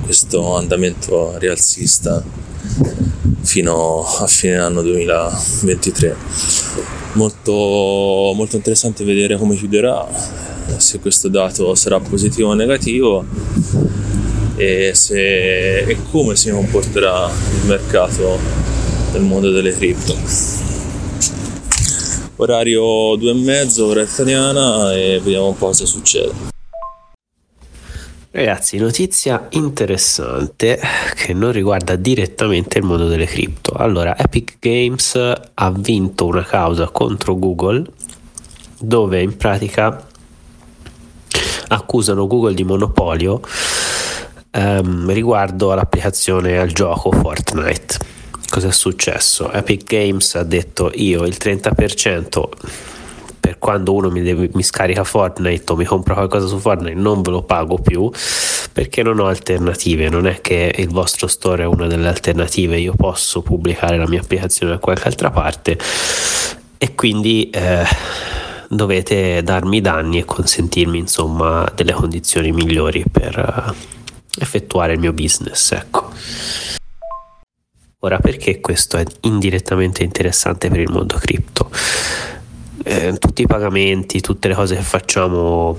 questo andamento rialzista fino a fine anno 2023. Molto, molto interessante vedere come chiuderà, se questo dato sarà positivo o negativo e, se, e come si comporterà il mercato del mondo delle cripto. Orario 2 e mezzo, ora italiana e vediamo un po' cosa succede. Ragazzi, notizia interessante che non riguarda direttamente il mondo delle cripto. Allora, Epic Games ha vinto una causa contro Google dove in pratica accusano Google di monopolio ehm, riguardo all'applicazione al gioco Fortnite. Cosa è successo? Epic Games ha detto io il 30% per quando uno mi, deve, mi, scarica Fortnite o mi compra qualcosa su Fortnite non ve lo pago più perché non ho alternative non è che il vostro store è una delle alternative io posso pubblicare la mia applicazione da qualche altra parte e quindi eh, dovete darmi danni e consentirmi insomma delle condizioni migliori per uh, effettuare il mio business ecco Ora, perché questo è indirettamente interessante per il mondo cripto? Eh, tutti i pagamenti, tutte le cose che facciamo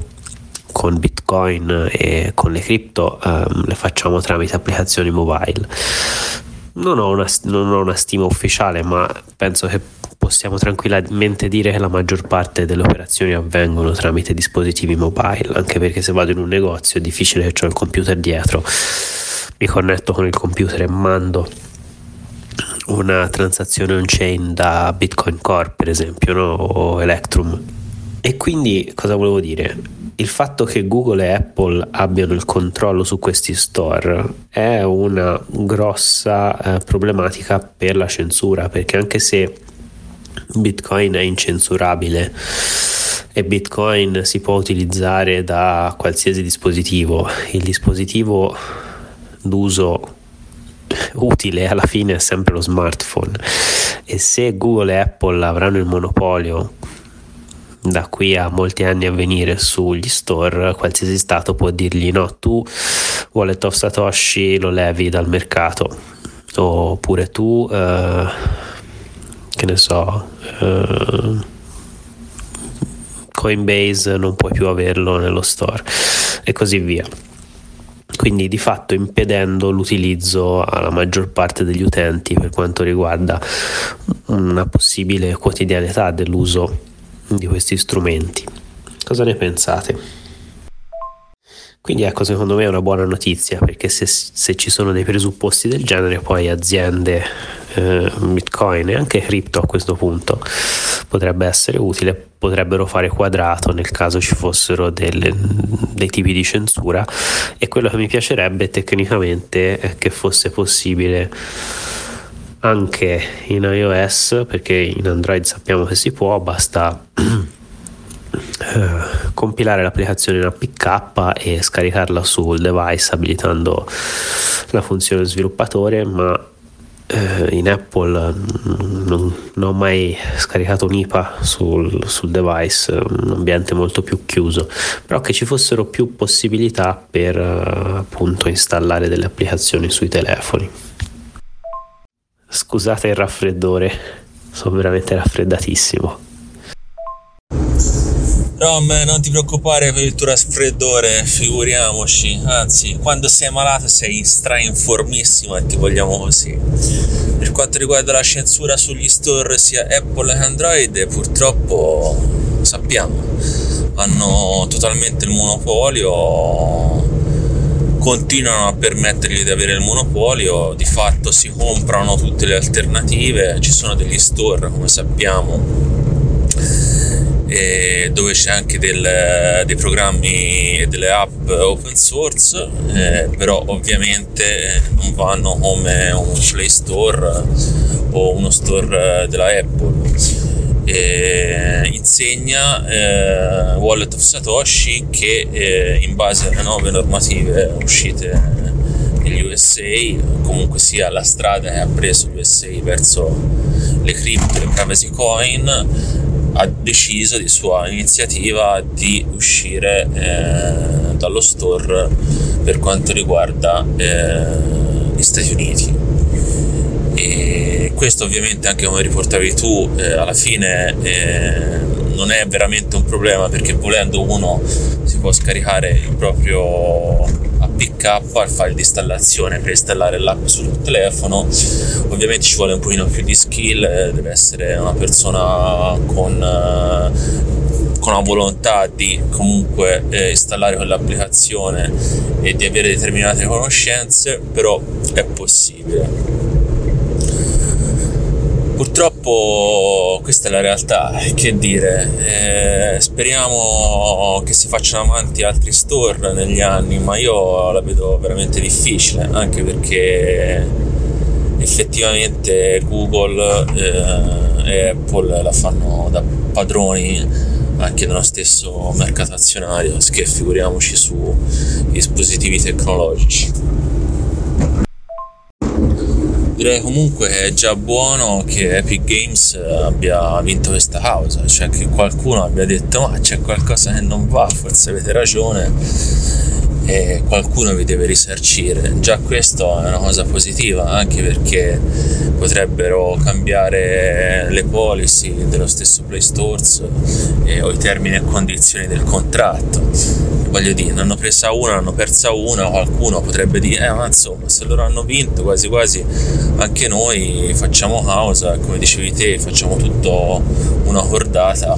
con Bitcoin e con le cripto ehm, le facciamo tramite applicazioni mobile. Non ho, una, non ho una stima ufficiale, ma penso che possiamo tranquillamente dire che la maggior parte delle operazioni avvengono tramite dispositivi mobile, anche perché se vado in un negozio è difficile che ho il computer dietro, mi connetto con il computer e mando una transazione on-chain da Bitcoin Core, per esempio, no? o Electrum. E quindi cosa volevo dire? Il fatto che Google e Apple abbiano il controllo su questi store è una grossa eh, problematica per la censura, perché anche se Bitcoin è incensurabile e Bitcoin si può utilizzare da qualsiasi dispositivo, il dispositivo d'uso utile alla fine è sempre lo smartphone. E se Google e Apple avranno il monopolio da qui a molti anni a venire sugli store, qualsiasi stato può dirgli no, tu Wallet of Satoshi lo levi dal mercato. Oppure tu eh, che ne so eh, Coinbase non puoi più averlo nello store e così via quindi di fatto impedendo l'utilizzo alla maggior parte degli utenti per quanto riguarda una possibile quotidianità dell'uso di questi strumenti. Cosa ne pensate? Quindi ecco, secondo me è una buona notizia perché se, se ci sono dei presupposti del genere, poi aziende, eh, Bitcoin e anche cripto a questo punto potrebbe essere utile, potrebbero fare quadrato nel caso ci fossero delle, dei tipi di censura. E quello che mi piacerebbe tecnicamente è che fosse possibile anche in iOS perché in Android sappiamo che si può, basta eh, compilare l'applicazione in APK e scaricarla sul device abilitando la funzione sviluppatore ma eh, in Apple non, non, ho mai scaricato un IPA sul, sul, device, un ambiente molto più chiuso, però che ci fossero più possibilità per uh, appunto installare delle applicazioni sui telefoni. Scusate il raffreddore, sono veramente raffreddatissimo. Rom, non ti preoccupare per il tuo raffreddore, figuriamoci. Anzi, quando sei malato sei strainformissimo e ti vogliamo così. Per quanto riguarda la censura sugli store sia Apple che Android, purtroppo sappiamo, hanno totalmente il monopolio continuano a permettergli di avere il monopolio, di fatto si comprano tutte le alternative, ci sono degli store come sappiamo dove c'è anche del, dei programmi e delle app open source, eh, però ovviamente non vanno come un Play Store o uno store della Apple. eh, insegna eh, Wallet of Satoshi che eh, in base alle nuove normative uscite negli USA comunque sia la strada che ha preso gli USA verso le cripto e privacy coin ha deciso di sua iniziativa di uscire eh, dallo store per quanto riguarda eh, gli Stati Uniti. E questo ovviamente anche come riportavi tu eh, alla fine eh, non è veramente un problema perché volendo uno si può scaricare il proprio APK al file di installazione per installare l'app sul telefono. Ovviamente ci vuole un pochino più di skill eh, deve essere una persona con eh, con la volontà di comunque eh, installare quell'applicazione e di avere determinate conoscenze però è possibile Purtroppo questa è la realtà, che dire, eh, speriamo che si facciano avanti altri store negli anni, ma io la vedo veramente difficile, anche perché effettivamente Google eh, e Apple la fanno da padroni anche nello stesso mercato azionario, che figuriamoci su dispositivi tecnologici direi comunque che è già buono che Epic Games abbia vinto questa causa, cioè che qualcuno abbia detto ma c'è qualcosa che non va, forse avete ragione e qualcuno vi deve risarcire. Già questo è una cosa positiva, anche perché potrebbero cambiare le policy dello stesso Play Stores e, o i termini e condizioni del contratto voglio dire, ne hanno presa una, ne hanno persa una, qualcuno potrebbe dire, eh, ma insomma, se loro hanno vinto quasi quasi anche noi facciamo causa, come dicevi te, facciamo tutto una cordata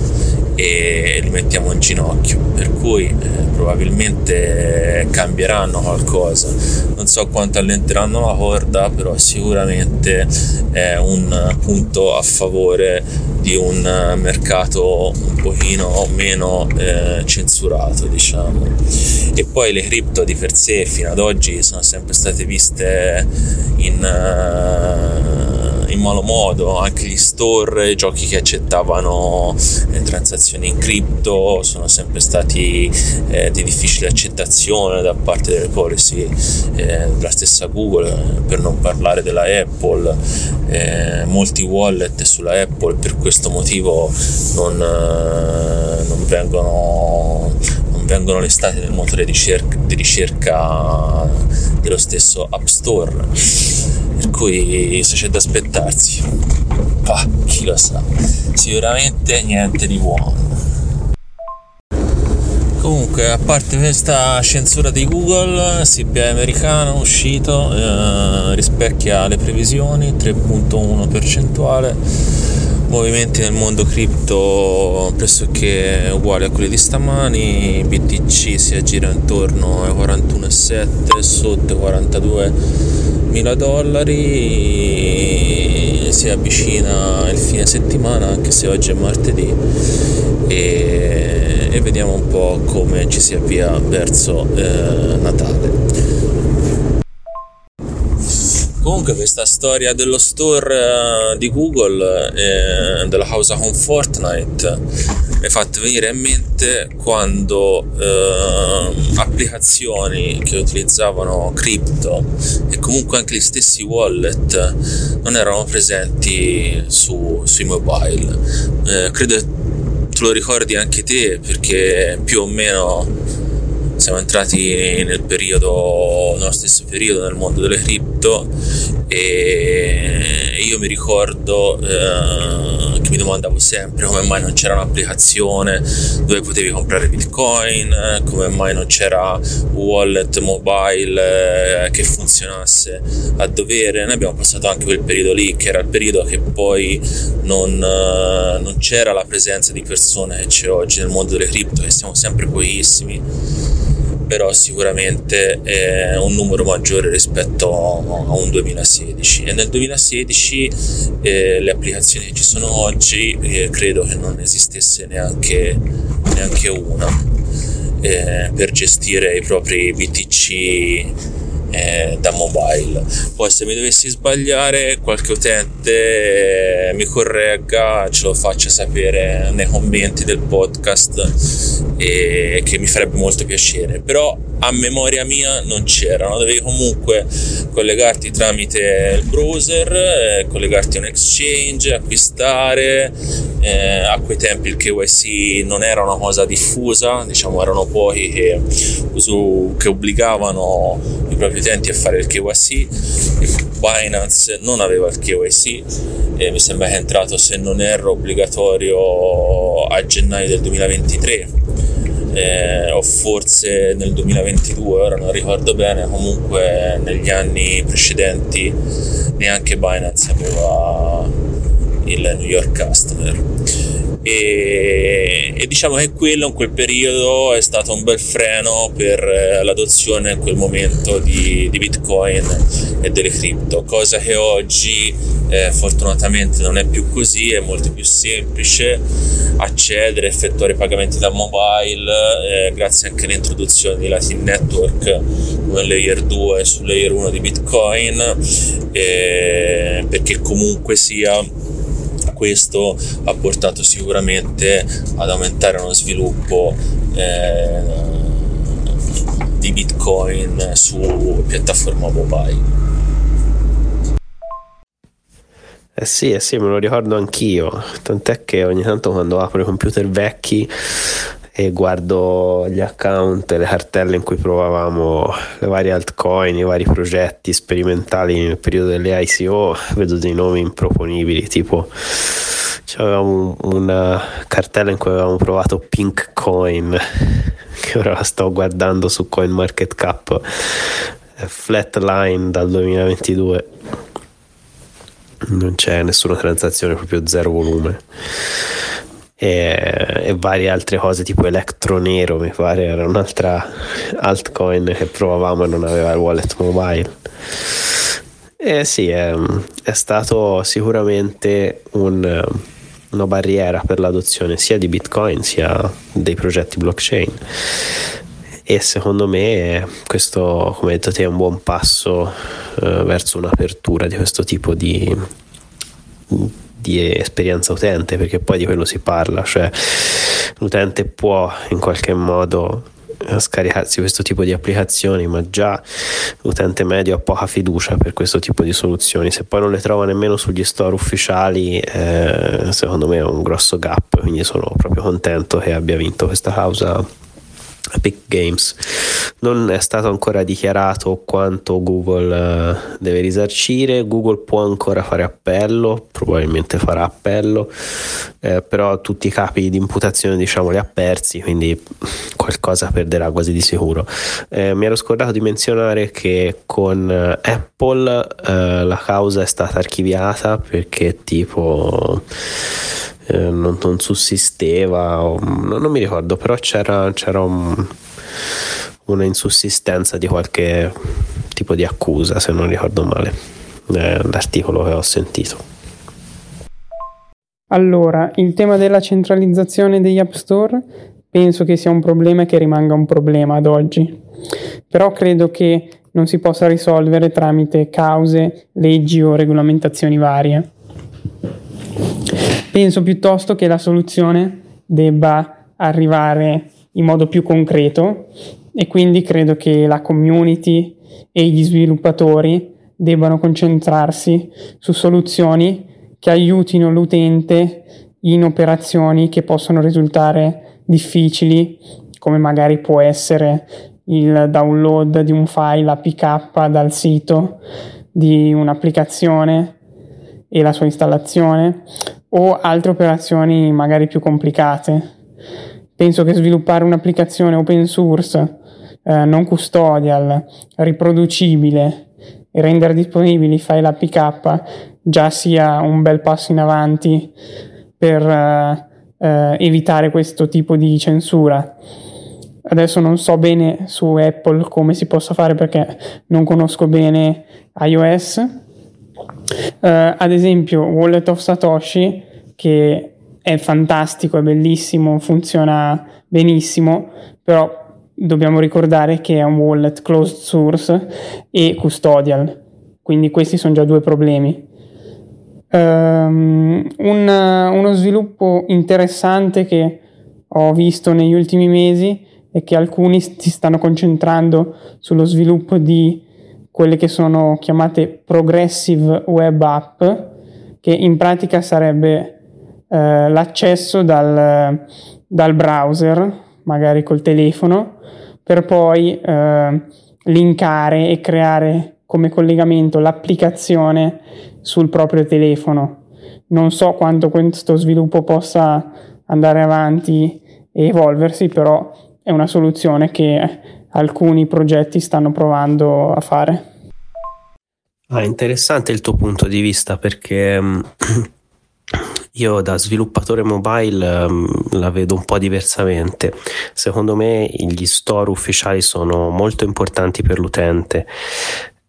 e li mettiamo in ginocchio, per cui eh, probabilmente cambieranno qualcosa. Non so quanto allenteranno la corda, però sicuramente è un punto a favore di un mercato un pochino meno eh, censurato, diciamo. E poi le cripto di per sé fino ad oggi sono sempre state viste in uh, in malo modo, anche gli store, i giochi che accettavano le transazioni in cripto sono sempre stati eh, di difficile accettazione da parte delle policy eh, della stessa Google, per non parlare della Apple, eh, molti wallet sulla Apple per questo motivo non, eh, non vengono vengono listati nel motore di ricerca, di ricerca dello stesso App Store per cui se c'è da aspettarsi, bah, chi lo sa, sicuramente niente di buono. Comunque, a parte questa censura di Google, CPI americano uscito eh, rispecchia le previsioni 3.1 percentuale, movimenti nel mondo cripto pressoché uguali a quelli di stamani, BTC si aggira intorno ai 41,7 sotto i 42 mila dollari. Si avvicina il fine settimana anche se oggi è martedì e, e vediamo un po' come ci si avvia verso eh, Natale Comunque questa storia dello store uh, di Google e della causa con Fortnite mi ha fatto venire in mente quando uh, applicazioni che utilizzavano cripto e comunque anche gli stessi wallet non erano presenti su, sui mobile. Uh, credo tu lo ricordi anche te perché più o meno siamo entrati nel periodo, nello stesso periodo nel mondo delle cripto e io mi ricordo eh, che mi domandavo sempre come mai non c'era un'applicazione dove potevi comprare bitcoin, come mai non c'era un wallet mobile eh, che funzionasse a dovere. Noi abbiamo passato anche quel periodo lì, che era il periodo che poi non, eh, non c'era la presenza di persone che c'è oggi nel mondo delle cripto, che siamo sempre pochissimi però sicuramente è un numero maggiore rispetto a un 2016 e nel 2016 eh, le applicazioni che ci sono oggi eh, credo che non esistesse neanche, neanche una eh, per gestire i propri BTC eh, da mobile. Poi se mi dovessi sbagliare qualche utente eh, mi corregga, ce lo faccia sapere nei commenti del podcast e che mi farebbe molto piacere. Però a memoria mia non c'erano, dovevi comunque collegarti tramite il browser, eh, collegarti a un exchange, acquistare, eh, a quei tempi il KYC non era una cosa diffusa, diciamo erano pochi che, che obbligavano i propri utenti a fare il KYC, Binance non aveva il KYC e mi sembra che è entrato se non erro obbligatorio a gennaio del 2023 eh, o forse nel 2022, ora non ricordo bene, comunque negli anni precedenti neanche Binance aveva il New York Customer e, e, diciamo che quello in quel periodo è stato un bel freno per eh, l'adozione in quel momento di, di Bitcoin e delle cripto, cosa che oggi eh, fortunatamente non è più così, è molto più semplice accedere, effettuare pagamenti da mobile, eh, grazie anche all'introduzione di Latin Network come Layer 2 su Layer 1 di Bitcoin, eh, perché comunque sia questo ha portato sicuramente ad aumentare uno sviluppo eh, di Bitcoin su piattaforma mobile. Eh sì, eh sì, me lo ricordo anch'io, tant'è che ogni tanto quando apro i computer vecchi e guardo gli account e le cartelle in cui provavamo le varie altcoin, i vari progetti sperimentali nel periodo delle ICO, vedo dei nomi improponibili, tipo avevamo una cartella in cui avevamo provato Pink Coin, che ora sto guardando su CoinMarketCap, Flatline dal 2022 non c'è nessuna transazione, proprio zero volume e, e, varie altre cose tipo Electro Nero mi pare era un'altra altcoin che provavamo e non aveva il wallet mobile. E sì è, è stato sicuramente un, una barriera per l'adozione sia di bitcoin sia dei progetti blockchain. E secondo me questo come detto te è un buon passo eh, verso un'apertura di questo tipo di di esperienza utente, perché poi di quello si parla, cioè l'utente può in qualche modo eh, scaricarsi questo tipo di applicazioni, ma già l'utente medio ha poca fiducia per questo tipo di soluzioni. Se poi non le trova nemmeno sugli store ufficiali, eh, secondo me è un grosso gap. Quindi sono proprio contento che abbia vinto questa causa Epic Games. Non è stato ancora dichiarato quanto Google uh, deve risarcire, Google può ancora fare appello, probabilmente farà appello, eh, però tutti i capi di imputazione diciamo li ha persi, quindi qualcosa perderà quasi di sicuro. Eh, mi ero scordato di menzionare che con uh, Apple uh, la causa è stata archiviata perché tipo eh, non, non, sussisteva, o, non, non, mi ricordo, però c'era, c'era un, una insussistenza di qualche tipo di accusa, se non ricordo male, eh, l'articolo che ho sentito. Allora, il tema della centralizzazione degli App Store penso che sia un problema e che rimanga un problema ad oggi, però credo che non si possa risolvere tramite cause, leggi o regolamentazioni varie. Penso piuttosto che la soluzione debba arrivare in modo più concreto e quindi credo che la community e gli sviluppatori debbano concentrarsi su soluzioni che aiutino l'utente in operazioni che possono risultare difficili, come magari può essere il download di un file APK dal sito di un'applicazione e la sua installazione o altre operazioni magari più complicate. Penso che sviluppare un'applicazione open source eh, non custodial, riproducibile e rendere disponibili i file APK già sia un bel passo in avanti per eh, eh, evitare questo tipo di censura. Adesso non so bene su Apple come si possa fare perché non conosco bene iOS, Uh, ad esempio, Wallet of Satoshi, che è fantastico, è bellissimo, funziona benissimo, però dobbiamo ricordare che è un wallet closed source e custodial, quindi questi sono già due problemi. Um, un, uno sviluppo interessante che ho visto negli ultimi mesi è che alcuni si stanno concentrando sullo sviluppo di quelle che sono chiamate progressive web app, che in pratica sarebbe eh, l'accesso dal, dal, browser, magari col telefono, per poi eh, linkare e creare come collegamento l'applicazione sul proprio telefono. Non so quanto questo sviluppo possa andare avanti e evolversi, però è una soluzione che alcuni progetti stanno provando a fare. Ah, interessante il tuo punto di vista perché mm, io da sviluppatore mobile um, la vedo un po' diversamente. Secondo me gli store ufficiali sono molto importanti per l'utente.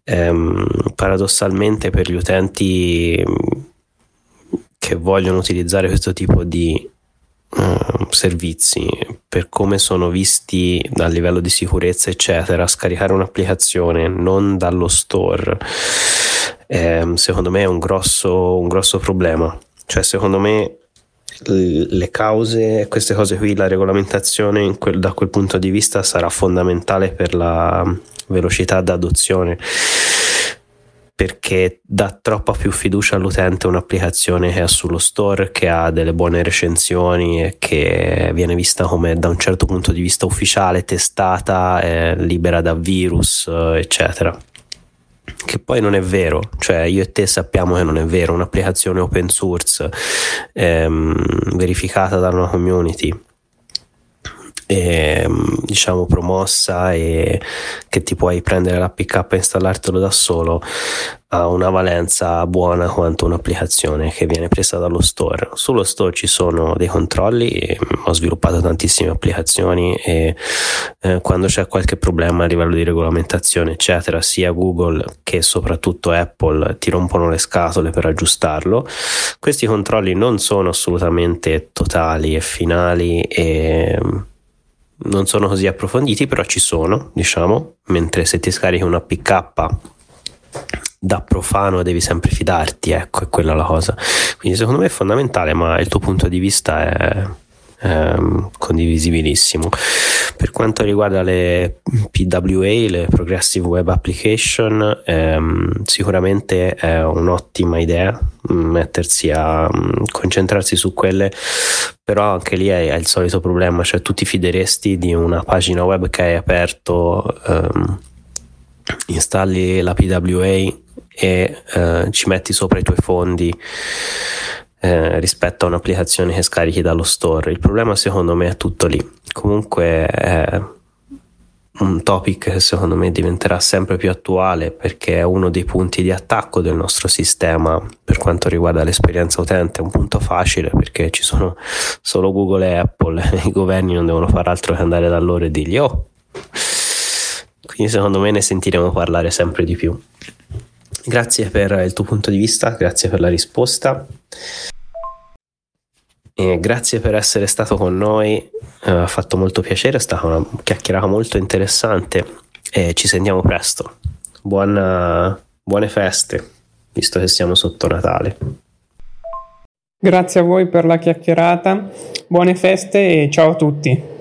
Um, paradossalmente per gli utenti che vogliono utilizzare questo tipo di uh, servizi per come sono visti a livello di sicurezza eccetera scaricare un'applicazione non dallo store eh, secondo me è un grosso, un grosso problema. Cioè secondo me le cause, queste cose qui, la regolamentazione quel, da quel punto di vista sarà fondamentale per la velocità d'adozione perché dà troppa più fiducia all'utente un'applicazione che è sullo store, che ha delle buone recensioni e che viene vista come da un certo punto di vista ufficiale, testata, libera da virus, eccetera. Che poi non è vero, cioè io e te sappiamo che non è vero, un'applicazione open source ehm, verificata da una community e, ehm, diciamo promossa e che ti puoi prendere l'APK e installartelo da solo ha una valenza buona quanto un'applicazione che viene presa dallo store. Sullo store ci sono dei controlli, ho sviluppato tantissime applicazioni e eh, quando c'è qualche problema a livello di regolamentazione, eccetera, sia Google che soprattutto Apple ti rompono le scatole per aggiustarlo. Questi controlli non sono assolutamente totali e finali e non sono così approfonditi, però ci sono, diciamo, mentre se ti scarichi una PK da profano devi sempre fidarti, ecco, è quella la cosa. Quindi secondo me è fondamentale, ma il tuo punto di vista è, ehm, condivisibilissimo. Per quanto riguarda le PWA, le Progressive Web Application, ehm, sicuramente è un'ottima idea mettersi a um, concentrarsi su quelle, però anche lì è, è, il solito problema, cioè tu ti fideresti di una pagina web che hai aperto, ehm, installi la PWA e eh, ci metti sopra i tuoi fondi eh, rispetto a un'applicazione che scarichi dallo store. Il problema secondo me è tutto lì. Comunque è un topic che secondo me diventerà sempre più attuale perché è uno dei punti di attacco del nostro sistema per quanto riguarda l'esperienza utente, è un punto facile perché ci sono solo Google e Apple i governi non devono fare altro che andare da loro e dirgli oh. Quindi secondo me ne sentiremo parlare sempre di più. Grazie per il tuo punto di vista, grazie per la risposta. E grazie per essere stato con noi, uh, ha fatto molto piacere, è stata una chiacchierata molto interessante e ci sentiamo presto. Buona, buone feste, visto che siamo sotto Natale. Grazie a voi per la chiacchierata, buone feste e ciao a tutti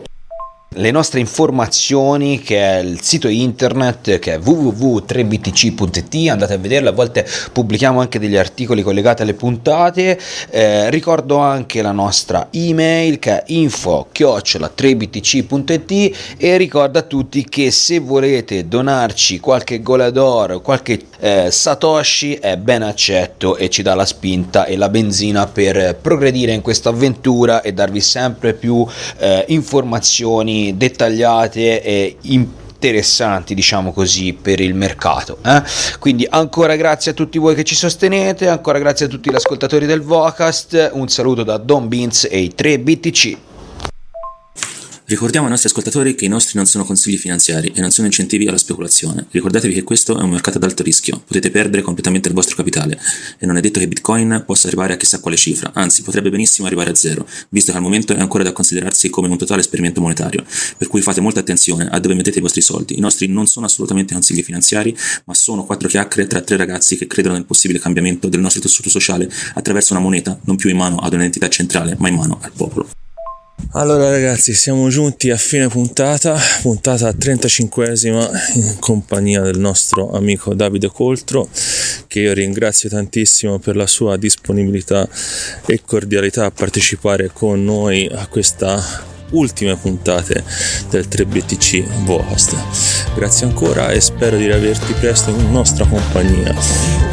le nostre informazioni che è il sito internet che è www.3btc.it andate a vederlo a volte pubblichiamo anche degli articoli collegati alle puntate. Eh, ricordo anche la nostra email che è info 3btc.it e ricordo a tutti che se volete donarci qualche golador qualche eh, satoshi è ben accetto e ci dà la spinta e la benzina per progredire in questa avventura e darvi sempre più eh, informazioni dettagliate e interessanti, diciamo così, per il mercato. Eh? Quindi ancora grazie a tutti voi che ci sostenete, ancora grazie a tutti gli ascoltatori del Vocast, un saluto da Don Beans e i 3 BTC. Ricordiamo ai nostri ascoltatori che i nostri non sono consigli finanziari e non sono incentivi alla speculazione. Ricordatevi che questo è un mercato ad alto rischio, potete perdere completamente il vostro capitale e non è detto che Bitcoin possa arrivare a chissà quale cifra, anzi potrebbe benissimo arrivare a zero, visto che al momento è ancora da considerarsi come un totale esperimento monetario, per cui fate molta attenzione a dove mettete i vostri soldi. I nostri non sono assolutamente consigli finanziari, ma sono quattro chiacchiere tra tre ragazzi che credono nel possibile cambiamento del nostro tessuto sociale attraverso una moneta non più in mano ad un'entità centrale, ma in mano al popolo. Allora ragazzi, siamo giunti a fine puntata, puntata 35esima in compagnia del nostro amico Davide Coltro, che io ringrazio tantissimo per la sua disponibilità e cordialità a partecipare con noi a questa ultime puntate del 3BTC Vocast. Grazie ancora e spero di riaverti presto in nostra compagnia.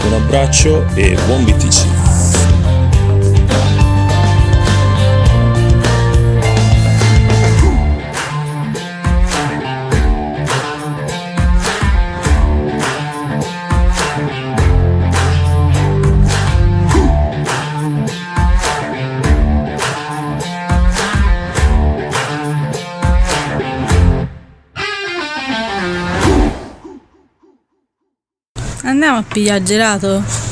Un abbraccio e buon BTC! Andiamo a pigliare gelato?